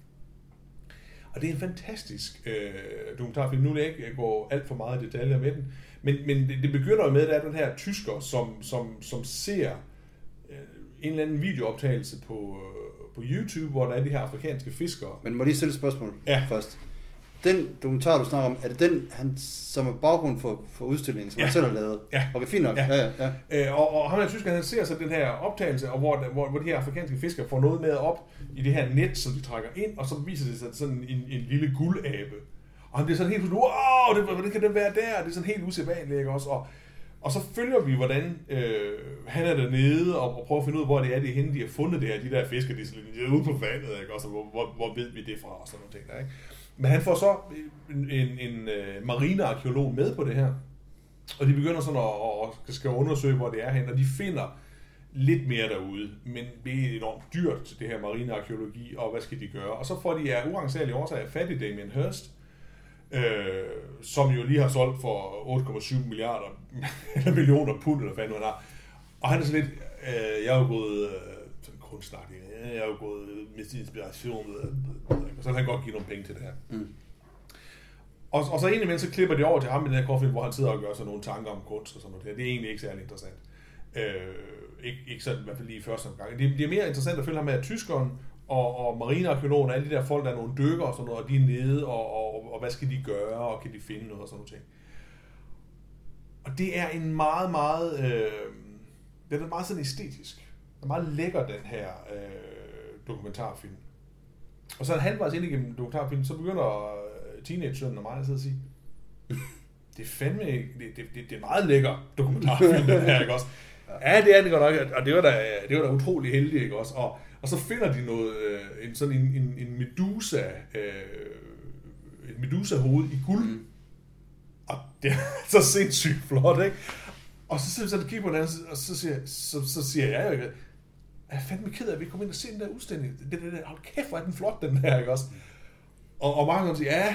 S2: Og det er en fantastisk øh, dokumentarfilm. Nu vil jeg ikke gå alt for meget i detaljer med den, men, men det, det begynder jo med, at der er den her tysker, som, som, som ser øh, en eller anden videooptagelse på, øh, på YouTube, hvor der er de her afrikanske fiskere.
S1: Men må lige stille et spørgsmål
S2: Ja.
S1: først. Den dokumentar, du snakker om, er det den, han, som er baggrund for, for udstillingen, som
S2: Ja.
S1: han selv har lavet?
S2: Ja.
S1: Okay, fint nok.
S2: Ja.
S1: Ja, ja, ja.
S2: Øh, og, og ham her tysker, han ser så den her optagelse, og hvor, hvor, hvor de her afrikanske fiskere får noget med op i det her net, som de trækker ind, og så viser det sig sådan en, en lille guldabe. Og han bliver sådan helt sådan, wow, det, hvordan kan den være der? Det er sådan helt usædvanligt, ikke også? Og, og så følger vi, hvordan øh, han er dernede, og, og prøver at finde ud af, hvor det er, det er henne, de har fundet det her, de der fisker, de er, sådan, lidt- de er ude på vandet, ikke også? Og hvor, hvor, hvor ved vi det fra, og sådan nogle ting der, ikke? Men han får så en, en, en øh, marinearkeolog med på det her, Og de begynder sådan at, at, at skal undersøge, hvor det er hen, og de finder lidt mere derude, men det er enormt dyrt, det her marinearkeologi, og hvad skal de gøre? Og så får de af uansagelige årsager fat i Damien Hirst, øh, som jo lige har solgt for 8,7 milliarder eller millioner pund, eller hvad nu han har. Og han er sådan lidt, øh, jeg er jo gået øh, sådan kunstnagtig, jeg er jo gået med sin inspiration, øh, og så kan han godt give nogle penge til det her.
S1: Mm.
S2: Og, og så indimellem så klipper de over til ham i den her kortfilm, hvor han sidder og gør sig nogle tanker om kunst og sådan noget. Det er egentlig ikke særlig interessant. Øh, ikke, ikke sådan i hvert fald lige i første omgang. Det, det er mere interessant at følge ham med, at tyskeren og, og marinearkeologen, alle de der folk, der er nogle dykker og sådan noget, og de er nede, og, og, og hvad skal de gøre, og kan de finde noget og sådan noget ting. Og det er en meget, meget, øh, den er meget sådan æstetisk. Den er meget lækker, den her øh, dokumentarfilm. Og så en halvvejs ind igennem dokumentarfilm, så begynder øh, teenage-sønnen og mig at sidde og sige, det er fandme, det, det, det, det er meget lækker dokumentarfilm, den her, ikke også? Ja, det er det godt nok, og det var da, det var da utrolig heldigt, ikke også? Og, og så finder de noget, øh, en, sådan en, en, en medusa, øh, et medusa-hoved i guld. Mm. Og det er så sindssygt flot, ikke? Og så sidder vi sådan og kigger på den anden, og så siger, så, så siger jeg jo, jeg er fandme ked af, at vi kommer ind og ser den der udstilling. Det, det, det, hold kæft, hvor er den flot, den her, ikke også? Og, og mange gange siger, ja,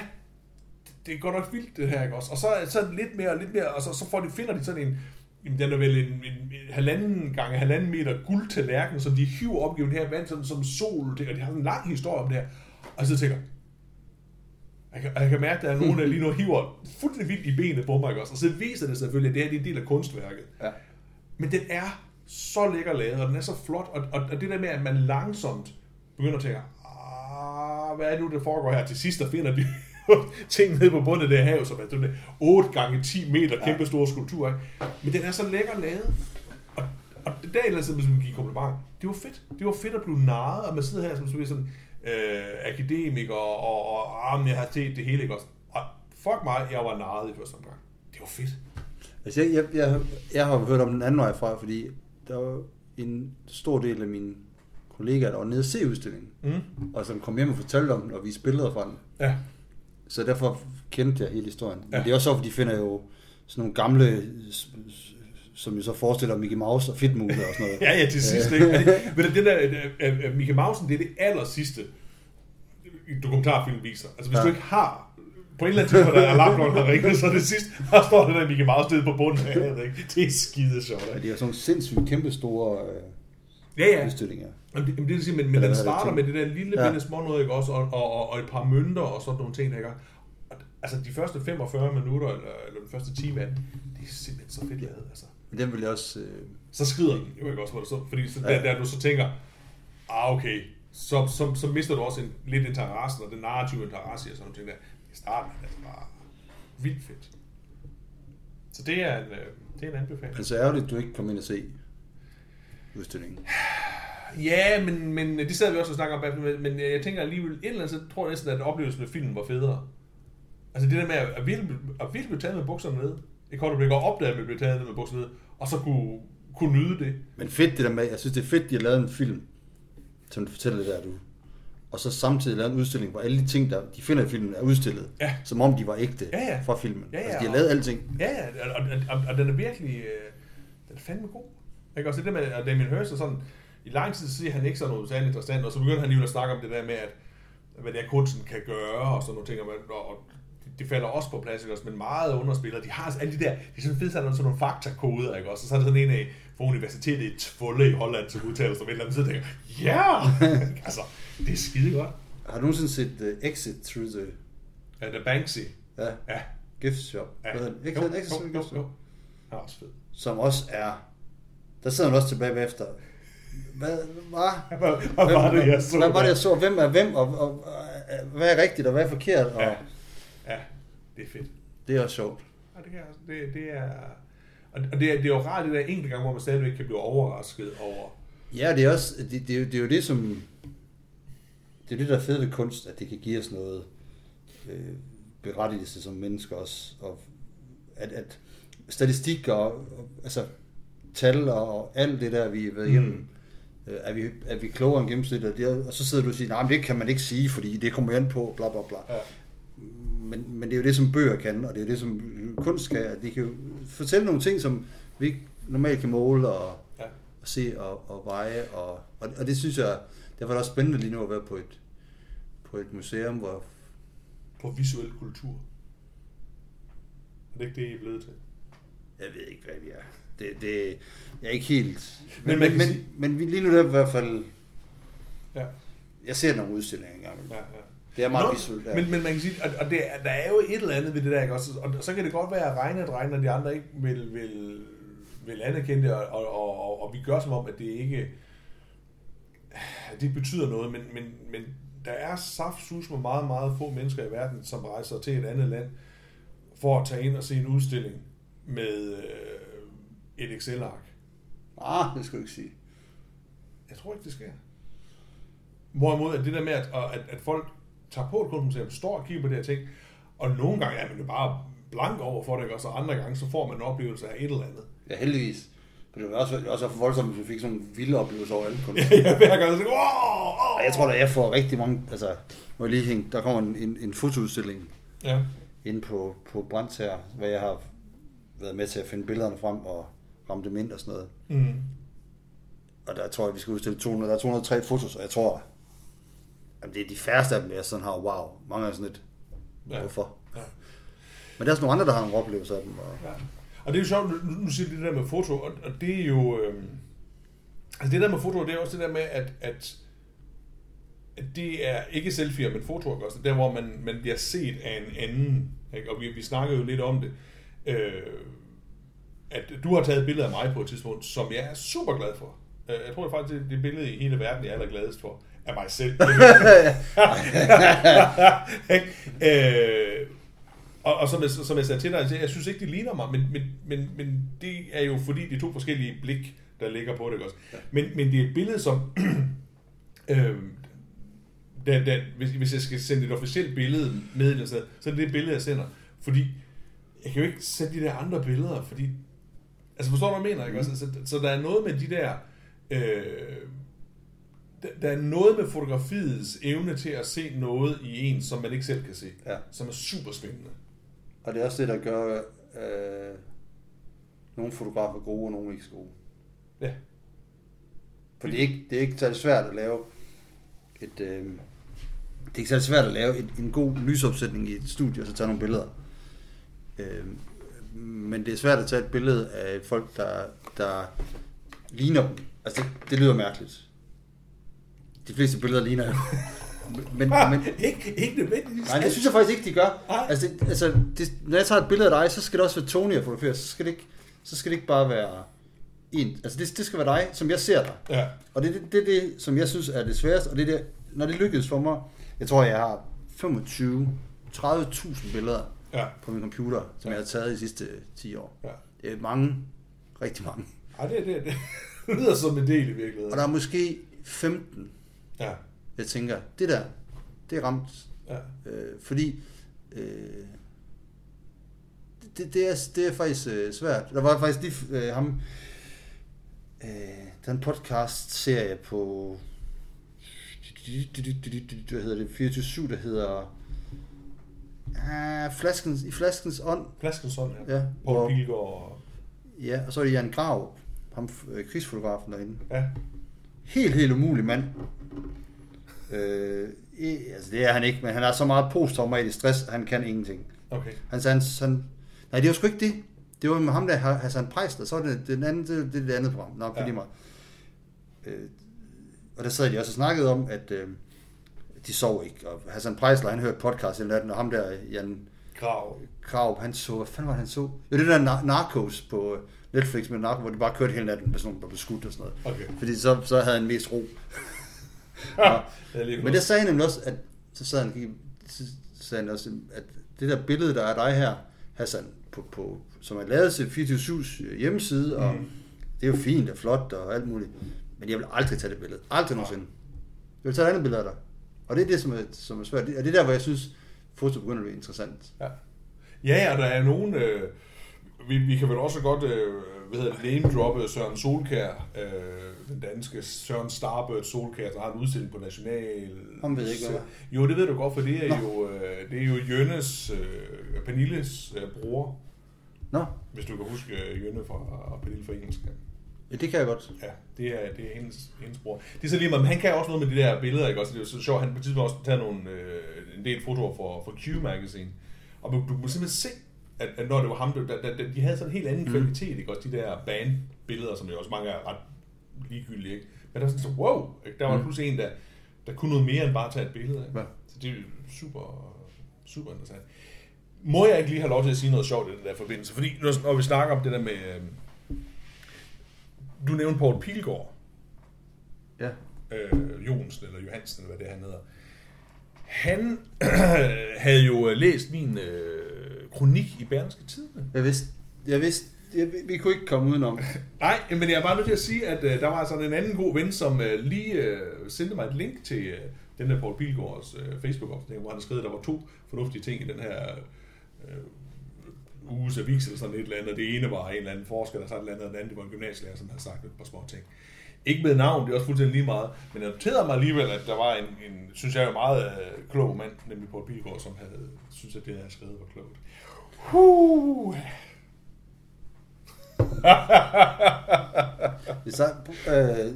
S2: det er godt nok vildt, det her, ikke også? Og så, så lidt mere og lidt mere, og så, så får de, finder de sådan en, jamen den er vel en, en, en halvanden gange halvanden meter guld til lærken, som de hiver op i det her vand, sådan som sol, og de har sådan en lang historie om det her. Og så tænker jeg, kan, jeg kan mærke, at der er nogen, der lige nu hiver fuldstændig vildt i benet på mig, ikke også? Og så viser det selvfølgelig, at det her det er en del af kunstværket.
S1: Ja.
S2: Men den er så lækker lavet, og den er så flot, og, og, og det der med, at man langsomt begynder at tænke, ah, hvad er det nu, der foregår her? Til sidst, der finder de ting nede på bunden af det hav, som er sådan 8 gange 10 meter kæmpe store skulptur. Ikke? Men den er så lækker lavet. Og, og det der ellers, som gik kompliment, det var fedt. Det var fedt at blive narret, og man sidder her som sådan øh, akademiker, og, og, og ah, jeg har set det hele, ikke også? Og fuck mig, jeg var narret i første omgang. Det var fedt.
S1: Altså, jeg, jeg, jeg, jeg har hørt om den anden vej fra, fordi der var en stor del af mine kollegaer, der var nede og se udstillingen,
S2: Mm.
S1: og som kom hjem og fortalte om den, og viste billeder fra den.
S2: Ja.
S1: Så derfor kendte jeg hele historien. Men
S2: Ja.
S1: det er også så, fordi de finder jo sådan nogle gamle, som jo så forestiller Mickey Mouse og Fedtmule og sådan noget.
S2: Ja, ja, til sidst. Ikke? Det, men det der, øh, Mickey Mousen, det er det aller sidste dokumentarfilm viser. Altså hvis
S1: Ja.
S2: ja. du ikke har på et eller andet tidspunkt, der er alarmklokken har ringet, så det sidst, der står det der Mickey Mouse nede på bunden af det, ikke? Det er skide sjovt,
S1: Ja,
S2: ikke?
S1: de har sådan nogle sindssygt kæmpe store øh,
S2: Ja, ja.
S1: udstillinger.
S2: Men det, det vil sige, men, men
S1: Eller
S2: den
S1: er det,
S2: starter med det der lille
S1: Ja.
S2: bitte små noget, ikke også? Og, og, og, og, et par mønter og sådan nogle ting, ikke? Og, altså de første 45 minutter, eller, eller den første time af det er simpelthen så fedt lavet, altså.
S1: Men den vil jeg også... Øh,
S2: så skrider den jo ikke også, hvor du så, fordi så
S1: Ja.
S2: der, der du så tænker, ah okay, så, så, så mister du også en, lidt interessen, og den narrative interesse og sådan nogle ting der. I starten er det altså bare vildt fedt. Så det er en, øh, det er en anbefaling.
S1: altså ærgerligt, at du ikke kom ind og se udstillingen.
S2: Ja, men, men det sad vi også og snakke om men, jeg tænker alligevel, et eller andet, så tror jeg næsten, at oplevelsen med filmen var federe. Altså det der med at, virkelig, at virkelig blive taget med bukserne ned, i kort øjeblik, og opdage, at man blev taget med bukserne ned, og så kunne, kunne nyde det.
S1: Men fedt det der med, jeg synes det er fedt, de har lavet en film, som du fortæller det der, du. Og så samtidig lavet en udstilling, hvor alle de ting, der de finder i filmen, er udstillet.
S2: Ja.
S1: Som om de var ægte
S2: Ja, ja.
S1: fra filmen.
S2: Ja, ja,
S1: altså de har
S2: og-
S1: lavet alting.
S2: Ja, ja, og, og, og, og den er virkelig, øh, den er fandme god. Ikke? Også det der med, at Damien Hirst er sådan, i lang tid siger han ikke sådan noget særligt interessant, og så begynder han alligevel at snakke om det der med, at hvad det er, kunsten kan gøre, og sådan nogle ting, og, man- og, og det- det falder også på plads, ikke også, men meget underspillet. De har altså alle de der, de er sådan fedt, sådan nogle faktakoder, ikke også, og så er der sådan en af fra universitetet i Tvolle i Holland, som udtaler sig om et eller andet, så tænker ja, altså, det er skide godt.
S1: Har du nogensinde set uh, Exit Through the
S2: Ja, The Banksy.
S1: ja,
S2: Ja.
S1: Gift Shop?
S2: ja.
S1: Hvad hedder den? Ikke
S2: Jo?
S1: Exit
S2: jo, jo,
S1: Gift Shop?
S2: jo. Han er også fed.
S1: Som også er... Der sidder han også tilbage bagefter. Hvad, hvad,
S2: Hvad, hvad var det, jeg så?
S1: Hvad var det, jeg så? Hvem er hvem? Og, og, og hvad er rigtigt, og hvad er forkert? Og
S2: Ja. Ja, det er fedt.
S1: Det er også sjovt.
S2: Ja, det, kan, det, det er... Og og det er, det er jo rart, det der enkelte gang, hvor man stadigvæk kan blive overrasket over...
S1: Ja, det er også, det, det, er jo, det er jo det, som, det er det, der er fedt ved kunst, at det kan give os noget øh, berettigelse som mennesker også, og at, at statistik og, og altså tal og alt det der, vi har været igennem,
S2: Mm.
S1: øh, er, vi, er vi klogere end gennemsnittet, og, det og så sidder du og siger, nej, men det kan man ikke sige, fordi det kommer an på, bla bla bla.
S2: Ja.
S1: Men, men det er jo det, som bøger kan, og det er det, som kunst kan, at de kan jo fortælle nogle ting, som vi ikke normalt kan måle og,
S2: Ja.
S1: og se og, og veje. Og, og, og det synes jeg, det var også spændende lige nu at være på et, på et museum, hvor
S2: På visuel kultur. Er det ikke det, I er blevet til?
S1: Jeg ved ikke, hvad vi er. Det, det, jeg er ikke helt...
S2: Men
S1: Men, men,
S2: sige-
S1: men, lige nu der er i hvert fald...
S2: Ja.
S1: Jeg ser nogle udstillinger engang.
S2: ja, ja.
S1: Det er meget
S2: Nå,
S1: visuelt. Ja.
S2: Men, men man kan sige, at, og det, er- der er jo et eller andet ved det der, ikke også? Og så kan det godt være, at regne drenge, og de andre ikke vil, vil, vil anerkende det, og, og, og, og, og vi gør som om, at det ikke det ikke betyder noget, men, men, men der er saftsus med meget, meget få mennesker i verden, som rejser til et andet land for at tage ind og se en udstilling med øh, et Excel-ark.
S1: Ah, det skal du ikke sige.
S2: Jeg tror ikke, det sker. Hvorimod at det der med, at, at, at folk tager på et kunstmuseum, står og kigger på det her ting, og nogle gange er man jo bare blank over for det, ikke? og så andre gange, så får man en oplevelse af et eller andet.
S1: Ja, heldigvis. Men det var også, også for voldsomt, hvis vi fik sådan nogle vilde oplevelser over alle kunst.
S2: ja, hver gang, så jeg, wow,
S1: Og jeg tror da, jeg får rigtig mange... Altså, må jeg lige hænge, der kommer en, en, en fotoudstilling
S2: Ja,
S1: inde på, på Brands her, hvor jeg har været med til at finde billederne frem og ramme dem ind og sådan noget.
S2: mm.
S1: Og der tror jeg, vi skal udstille 200, der er 203 fotos, og jeg tror, at det er de færreste af dem, jeg sådan har, wow, mange er sådan lidt,
S2: Ja.
S1: hvorfor?
S2: Ja.
S1: Men der er også nogle andre, der har nogle oplevelser af dem. Og,
S2: Ja. Og det er jo sjovt, nu, siger du det der med foto, og, og det er jo... Øh, altså det der med foto, det er også det der med, at, at, at det er ikke selfie, men foto, ikke også? Det er der, hvor man, man bliver set af en anden. Ikke? Og vi, vi snakkede jo lidt om det. Øh, at du har taget et billede af mig på et tidspunkt, som jeg er super glad for. Øh, Jeg tror faktisk, det er det billede i hele verden, jeg er allergladest for, af mig selv. øh, og, og som, jeg, som jeg sagde til dig, jeg synes ikke, det ligner mig, men, men, men, men det er jo fordi, de to forskellige blik, der ligger på det. Ikke også?
S1: Ja.
S2: Men, men det er et billede, som... øh, da, da, hvis, hvis jeg skal sende et officielt billede med, eller sådan, så er det det billede, jeg sender. Fordi jeg kan jo ikke sende de der andre billeder, fordi... Altså forstår du, hvad jeg mener? Ikke? Mm. Så, så, så der er noget med de der... Øh, der, der er noget med fotografiets evne til at se noget i en, som man ikke selv kan se.
S1: ja.
S2: Som er super spændende.
S1: og det er også det, der gør øh, nogle fotografer gode, og nogle ikke så gode.
S2: Ja.
S1: For det er ikke, det er ikke særlig svært at lave et... Øh, det er ikke særlig svært at lave et, en god lysopsætning i et studie, og så tage nogle billeder. Øh, men det er svært at tage et billede af folk, der, der ligner dem. Altså, det, det lyder mærkeligt. De fleste billeder ligner jo. Men,
S2: Ah,
S1: men,
S2: ikke, ikke nødvendigvis.
S1: nej, det synes jeg faktisk ikke, de gør.
S2: Nej.
S1: Altså, det, altså det, når jeg tager et billede af dig, så skal det også være Tony at fotografere. Så skal det ikke, så skal det ikke bare være en. Altså, det, det skal være dig, som jeg ser dig.
S2: Ja.
S1: Og det er det, det, det, som jeg synes er det sværeste, og det er det, når det lykkedes for mig, jeg tror, jeg har 25 30.000 billeder
S2: Ja.
S1: på min computer, som
S2: Ja.
S1: jeg har taget de sidste 10 år.
S2: ja.
S1: Det er mange, rigtig mange.
S2: Ej, det, det, det, det lyder som en del i virkeligheden.
S1: Og der er måske 15,
S2: Ja.
S1: jeg tænker, det der, det er ramt.
S2: Ja.
S1: Øh, fordi øh, det, det, er, det er faktisk øh, svært. Der var faktisk lige øh, ham, øh, der er en podcast-serie på hvad hedder det, 24 der hedder ah, Flaskens, i Flaskens ånd.
S2: Flasken sådan her.
S1: Ja,
S2: Paul
S1: og,
S2: Pilgaard og...
S1: ja, og så er det Jan Grav, ham øh, krigsfotografen derinde.
S2: Ja.
S1: Helt, helt umulig mand. Øh, altså det er han ikke, men han er så meget posttraumatisk stress, at han kan ingenting.
S2: Okay.
S1: Han han, han, nej, det var sgu ikke det. Det var med ham der, Hassan Preisler, så var det den anden, det, det, er det andet program. Nå,
S2: Ja.
S1: ja. mig. Øh, og der sad de også og snakkede om, at øh, de sov ikke. Og Hassan Preisler, han hørte podcast i natten, og ham der, Jan
S2: Grav.
S1: Krav, han så, hvad fanden var det, han så? Jo, det der Nar- Narcos på Netflix med Narcos, hvor de bare kørte hele natten med sådan nogle, der blev skudt og sådan noget.
S2: Okay.
S1: Fordi så, så havde han mest ro.
S2: Ja. Det
S1: Men der sagde han nemlig også, at så sad han, så sagde han også, at det der billede, der er dig her, Hassan, på, på, som er lavet til 24-7's hjemmeside, og
S2: Mm.
S1: det er jo fint og flot og alt muligt, men jeg vil aldrig tage det billede. Aldrig nogensinde. Jeg vil tage et andet billede af dig. Og det er det, som er, som er svært. Og det er der, hvor jeg synes, foto begynder at blive interessant.
S2: Ja. Ja, og der er nogen... Øh, vi, vi kan vel også godt øh, hvad hedder det, name droppe Søren Solkær, øh, den danske Søren Starbird Solkær, der har en udstilling på National...
S1: Ham ved ikke, hvad.
S2: Jo, det ved du godt, for det er
S1: Nå.
S2: jo, øh, det er jo Jønnes, øh, Pernilles øh, bror.
S1: Nå,
S2: Hvis du kan huske øh, Jønne fra Pernille for engelsk.
S1: Ja, det kan jeg godt.
S2: Ja, det er, det er hendes, hendes bror. Det er så lige meget, men han kan også noget med de der billeder, ikke også? Det er så sjovt, han på et tidspunkt også taget nogle, øh, en del fotoer for, for Q Magazine. Og du, du kunne simpelthen se, at, at når det var ham, der, der, der, de havde sådan en helt anden kvalitet, ikke også? De der bandbilleder, som jo også mange er ret ligegyldige, ikke? Men der var sådan så, wow, ikke? der var
S1: Mm.
S2: pludselig en, der, der kunne noget mere end bare tage et billede. Ikke?
S1: Ja.
S2: Så det er super, super interessant. Må jeg ikke lige have lov til at sige noget sjovt i den der forbindelse? Fordi når, når vi snakker om det der med... Du nævnte Paul Pilgaard
S1: Ja.
S2: øh, Jonsen eller Johansen, eller hvad det han hedder. Han havde jo øh, læst min øh, kronik i Berlingske Tidene.
S1: Jeg vidste, jeg vidste, jeg, vi kunne ikke komme udenom.
S2: Nej, men jeg er bare nødt til at sige, at øh, der var sådan en anden god ven, som øh, lige øh, sendte mig et link til øh, den der Paul Pilgaards øh, Facebook-opdatering, hvor han har skrevet, at der var to fornuftige ting i den her øh, uges avis eller sådan et eller andet. Det ene var en eller anden forsker, der sagde et eller andet, og den anden det var en gymnasielærer, som havde sagt et par små ting. Ikke med navn, det er også fuldstændig lige meget, men jeg noterede mig alligevel, at der var en, en synes jeg, jo meget øh, klog mand, nemlig Paul Pilgaard, som havde, synes, at det, jeg havde skrevet, var klogt. Huh.
S1: Det er så, øh,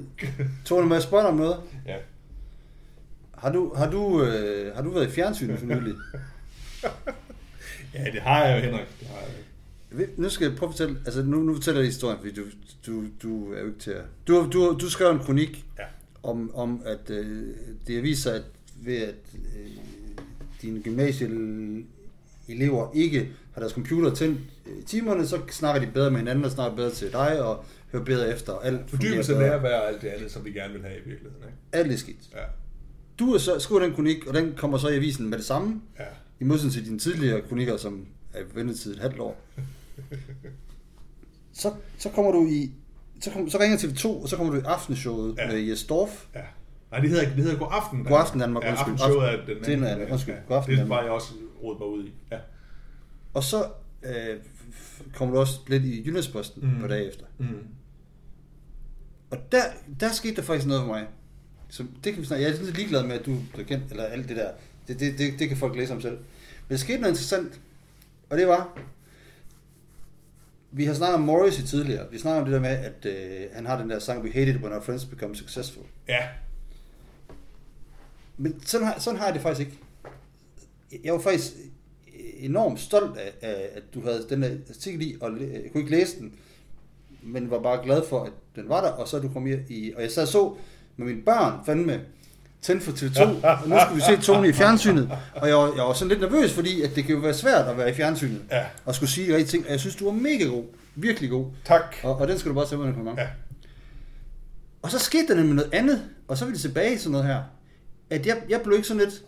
S1: Tone, må jeg spørge om noget?
S2: ja.
S1: Har du, har du, øh, har du været i fjernsynet for nylig?
S2: ja, det har jeg jo, Henrik. Det har jeg. jo.
S1: Nu skal jeg prøve at fortælle, altså nu, nu fortæller jeg historien, fordi du, du, du er jo ikke til at... Du, du, du skrev en kronik
S2: Ja.
S1: om, om at øh, det viser, at ved at øh, dine gymnasieelever ikke har deres computer tændt øh, i timerne, så snakker de bedre med hinanden og snakker bedre til dig og hører bedre efter. Og alt
S2: Fordybelse
S1: bedre.
S2: være alt det andet, som vi gerne vil have i virkeligheden. Ikke?
S1: Alt er skidt.
S2: Ja.
S1: Du har så skrevet den kronik, og den kommer så i avisen med det samme.
S2: ja.
S1: I modsætning til dine tidligere kronikker, som er ventetid et halvt år. Så, så kommer du i... Så, kom, så ringer TV2, og så kommer du i aftenshowet
S2: Ja.
S1: med Jes Dorf.
S2: ja. Nej, det hedder, det hedder God Aften
S1: God Aften Danmark,
S2: Ja,
S1: undskyld.
S2: aftenshowet er den
S1: Det er noget andet, undskyld. God Aften
S2: Det
S1: Danmark.
S2: var jeg også rodet mig ud i. Ja.
S1: Og så øh, kommer du også lidt i Jyllandsposten
S2: Mm.
S1: på dag efter.
S2: Mm.
S1: Og der, der skete der faktisk noget for mig. Så det kan vi snakke. Jeg er sådan lidt ligeglad med, at du bliver kendt, eller alt det der. Det, det, det, det kan folk læse om selv. Men der skete noget interessant, og det var, vi har snakket om Morrissey tidligere. Vi snakker om det der med, at øh, han har den der sang, We Hate It When Our Friends Become Successful.
S2: Ja.
S1: Men sådan har, sådan har jeg det faktisk ikke. Jeg var faktisk enormt stolt af, af at du havde den der artikel i, og jeg kunne ikke læse den, men var bare glad for, at den var der, og så du kommet i, og jeg sad og så med mine børn, fandme, tændt for TV2, og nu skulle vi se Tony i fjernsynet, og jeg var, jeg var sådan lidt nervøs, fordi at det kan jo være svært at være i fjernsynet,
S2: Ja.
S1: og skulle sige de rigtige ting, og jeg synes, du var mega god, virkelig god,
S2: Tak.
S1: og, og den skal du bare tage med på mig.
S2: Ja.
S1: Og så skete der nemlig noget andet, og så vil det tilbage i sådan noget her, at jeg, jeg blev ikke sådan lidt,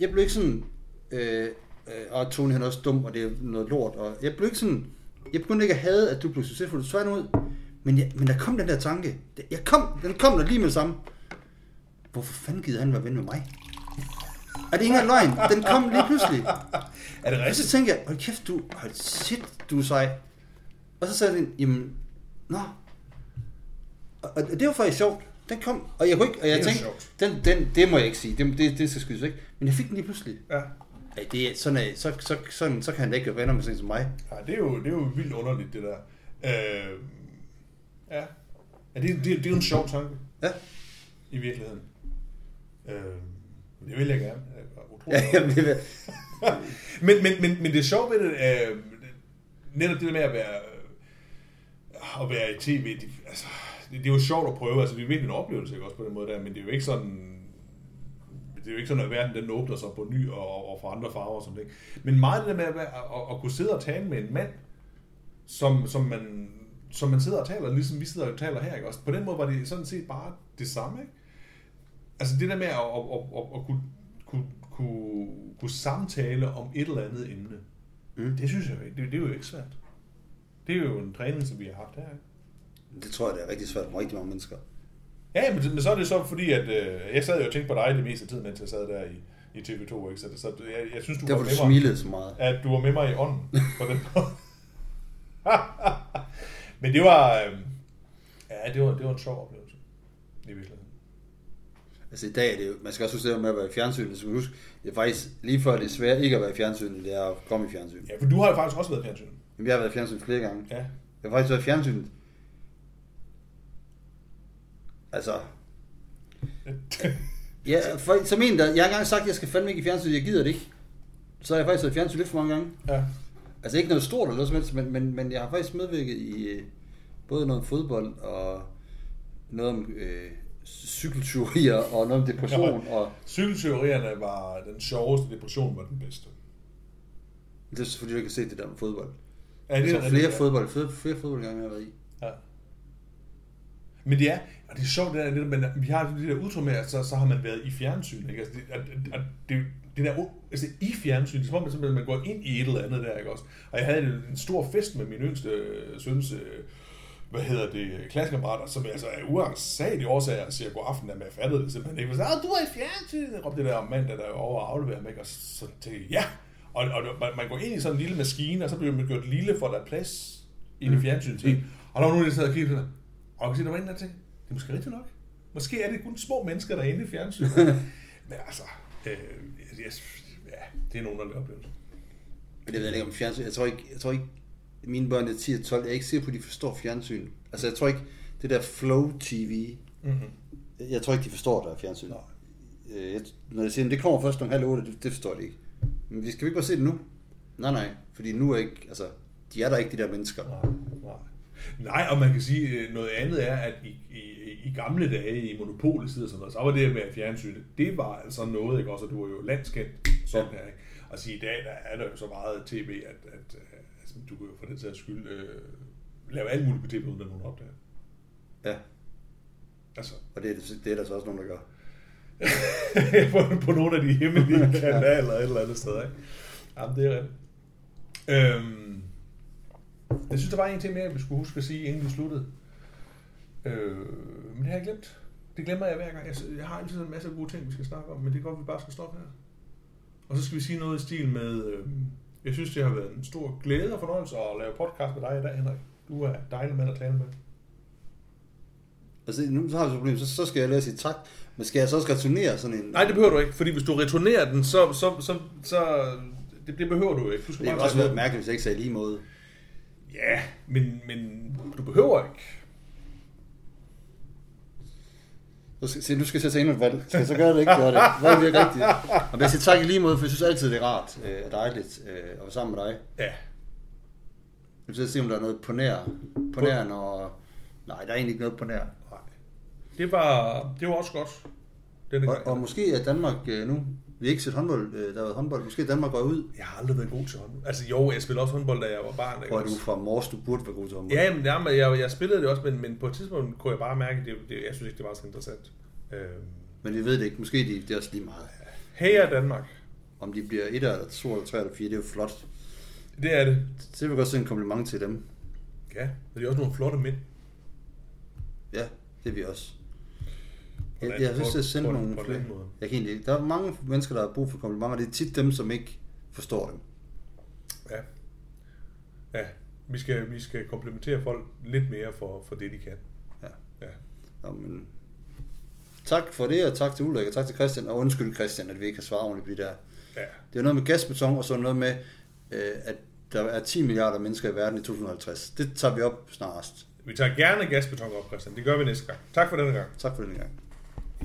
S1: jeg blev ikke sådan, øh, øh, og Tony han er også dum, og det er noget lort, og jeg blev ikke sådan, jeg begyndte ikke at hade, at du blev succesfuld, tværtimod, men, jeg, men der kom den der tanke, jeg kom, den kom der lige med det samme, hvorfor fanden gider han være ven med mig? Er det ikke engang løgn? Den kom lige pludselig.
S2: Er det
S1: Og så
S2: rigtigt?
S1: tænkte jeg, hold kæft, du, hold shit, du er sej. Og så sagde jeg, jamen, nå. Og, og det var faktisk sjovt. Den kom, og jeg kunne ikke, og jeg tænkte,
S2: sjovt.
S1: den, den, det må jeg ikke sige, det, det, det skal skydes væk. Men jeg fik den lige pludselig.
S2: Ja.
S1: Ej, det er sådan, så, så, sådan, så kan han da ikke være venner med sådan som mig.
S2: ja det, er jo, det er jo vildt underligt, det der. Øh, ja. ja det, det, det er jo en sjov tanke,
S1: Ja,
S2: i virkeligheden. Øh, det vil jeg gerne. Jeg utrolig
S1: ja jamen, det,
S2: Men, men, men, men det er sjovt ved det, øh, netop det der med at være, øh, at være i tv, det, altså, det, det, er jo sjovt at prøve, altså det er virkelig en oplevelse, ikke også på den måde der, men det er jo ikke sådan, det er jo ikke sådan, at verden den åbner sig på ny og, og for andre farver og sådan det. Men meget det der med at, være, at, at kunne sidde og tale med en mand, som, som, man, som man sidder og taler, ligesom vi sidder og taler her, ikke også? På den måde var det sådan set bare det samme, ikke? Altså det der med at, at, at, at, at kunne, kunne, kunne, kunne samtale om et eller andet emne,
S1: Mm.
S2: det synes jeg ikke, det, det er jo ikke svært. Det er jo en træning, som vi har haft her, ikke?
S1: det tror jeg, det er rigtig svært for rigtig mange mennesker.
S2: Ja, men, men så er det så fordi, at øh, jeg sad jo og tænkte på dig det meste af tiden, mens jeg sad der i, i TV2, ikke? Så, det- så jeg, jeg synes, du
S1: Der
S2: var
S1: hvor du
S2: med mig,
S1: så meget.
S2: at du var med mig i ånden på den måde. men det var, øh, ja, det var, det var en sjov oplevelse, i virkeligheden.
S1: Altså i dag er det man skal også huske det med at være i fjernsynet, så huske, det er faktisk lige før det er svært ikke at være i fjernsynet, det er at komme i fjernsynet.
S2: Ja, for du har jo faktisk også været i fjernsyn.
S1: Jamen, jeg har været i fjernsynet flere gange.
S2: Ja.
S1: Jeg har faktisk været i fjernsynet. Altså, ja, for, som en, der, jeg har engang sagt, at jeg skal fandme ikke i fjernsynet, jeg gider det ikke. Så har jeg faktisk været i fjernsynet lidt for mange gange.
S2: ja.
S1: Altså ikke noget stort eller noget som helst, men, men, men jeg har faktisk medvirket i øh, både noget fodbold og noget om øh, cykeltyverier og noget om depression. Og
S2: Cykelteorierne var den sjoveste, depression var den bedste.
S1: det er selvfølgelig, du ikke har set det der med fodbold.
S2: Ja,
S1: Jeg tror,
S2: rigtigt,
S1: flere
S2: ja.
S1: fodbold, flere, flere fodboldgange jeg har været i.
S2: Ja. Men det er, og det er sjovt, det der, det der, men vi har det der udtryk med, at så, så har man været i fjernsyn, ikke? Altså, det, at, at det, det der, altså i fjernsyn, det er som om, man, simpelthen, man går ind i et eller andet der, ikke også? Og jeg havde en, en stor fest med min yngste øh, søns, øh, hvad hedder det, klassekammerater, som altså af uansagelige årsager siger god aften, at jeg fattede det simpelthen ikke. Så, du er i fjernsyn, råbte det der om mandag, der er over at aflevere mig, ikke? og så tænkte jeg, ja. Og, og man, man, går ind i sådan en lille maskine, og så bliver man gjort lille, for at der er plads i fjernsynet til. Og der var nogen, der sad og kiggede på det. Og jeg kan sige, der var en, der tænkte, det er måske rigtigt nok. Måske er det kun små mennesker, der er inde i fjernsynet. Men altså, øh, jeg, ja, det er nogen, der oplevelse.
S1: Men det ved jeg ikke om fjernsyn. Jeg tror ikke, jeg tror ikke mine børn er 10 og 12. Jeg er ikke sikker på, at de forstår fjernsyn. Altså jeg tror ikke, det der Flow TV,
S2: Mm-hmm.
S1: jeg tror ikke, de forstår, der er fjernsyn. Øh, Jeg, når jeg siger, at det kommer først om halv otte, det, det forstår de ikke. Men vi skal vi ikke bare se det nu? Nej, nej. Fordi nu er ikke, altså, de er der ikke, de der mennesker.
S2: Nej, nej. Nej, og man kan sige, øh, noget andet er, at i, i, i gamle dage, i monopolets tid og sådan noget, så var det med at fjernsynet, det var altså noget, ikke også, og det var jo landskendt, sådan her, ikke? Og sige, i dag, der er der jo så meget tv, at, at, altså, du kan jo for den sags skyld øh, lave alt muligt på tv, uden at nogen opdager.
S1: Ja,
S2: Altså,
S1: og det er, det er der så også nogen, der gør.
S2: på, på nogle af de hemmelige kanaler et eller andet sted, ikke? Jamen, det er rigtigt. Øhm, jeg synes, der var en ting mere, vi skulle huske at sige, inden vi sluttede. Øh, men det har jeg glemt. Det glemmer jeg hver gang. Jeg, jeg har altid en masse gode ting, vi skal snakke om, men det er godt, vi bare skal stoppe her. Og så skal vi sige noget i stil med, øh, jeg synes, det har været en stor glæde og fornøjelse at lave podcast med dig i dag, Henrik. Du er dejlig mand at tale med.
S1: Altså, nu har vi så et problem, så, så skal jeg lære sige tak. Men skal jeg så også returnere sådan en...
S2: Nej, det behøver du ikke, fordi hvis du returnerer den, så, så, så, så det, det behøver du ikke. Du skal
S1: det ville også være mærkeligt, hvis jeg ikke sagde lige måde.
S2: Ja, men, men du behøver ikke.
S1: Du skal, se, du skal sætte ind et valg. Skal jeg så gøre det ikke? Gør det. Hvad virker rigtigt? Og jeg siger tak i lige måde, for jeg synes altid, det er rart øh, og dejligt øh, at være sammen med dig.
S2: Ja.
S1: Jeg vil se, om der er noget på nær. På nær, når... Nej, der er egentlig ikke noget på nær.
S2: Nej. Det var, det var også godt. Denne
S1: Og,
S2: gang.
S1: og måske er Danmark øh, nu... Vi har ikke set håndbold, øh, der har været håndbold. Måske Danmark går ud.
S2: Jeg har aldrig været god til håndbold. Altså jo, jeg spillede også håndbold, da jeg var barn. ikke
S1: Hvor er du fra Mors, du burde være god til håndbold.
S2: Ja, men jamen, jeg, jeg spillede det også, men, men på et tidspunkt kunne jeg bare mærke, at det, det, jeg synes ikke, det var så interessant. Øhm.
S1: Men vi ved det ikke. Måske de, det er også lige meget.
S2: Heja Danmark.
S1: Om de bliver 1 eller 2 eller 3 eller 4, det er jo flot.
S2: Det er det.
S1: Så vil godt se en kompliment til dem.
S2: Ja, og de er også nogle flotte mænd.
S1: Ja, det er vi også. Jeg,
S2: en
S1: jeg har lyst til at sende
S2: på
S1: nogle
S2: på
S1: flere. Jeg kan egentlig, der er mange mennesker, der har brug for komplimenter. Det er tit dem, som ikke forstår dem.
S2: Ja. Ja, vi skal, vi skal komplementere folk lidt mere for, for det, de kan.
S1: Ja.
S2: Ja.
S1: Nå, men... Tak for det, og tak til Ulrik, og tak til Christian. Og undskyld Christian, at vi ikke kan svare ordentligt på det der.
S2: Ja.
S1: Det er noget med gasbeton, og så noget med, øh, at der er 10 milliarder mennesker i verden i 2050. Det tager vi op snarest.
S2: Vi tager gerne gasbeton op, Christian. Det gør vi næste gang. Tak for denne gang.
S1: Tak for den gang.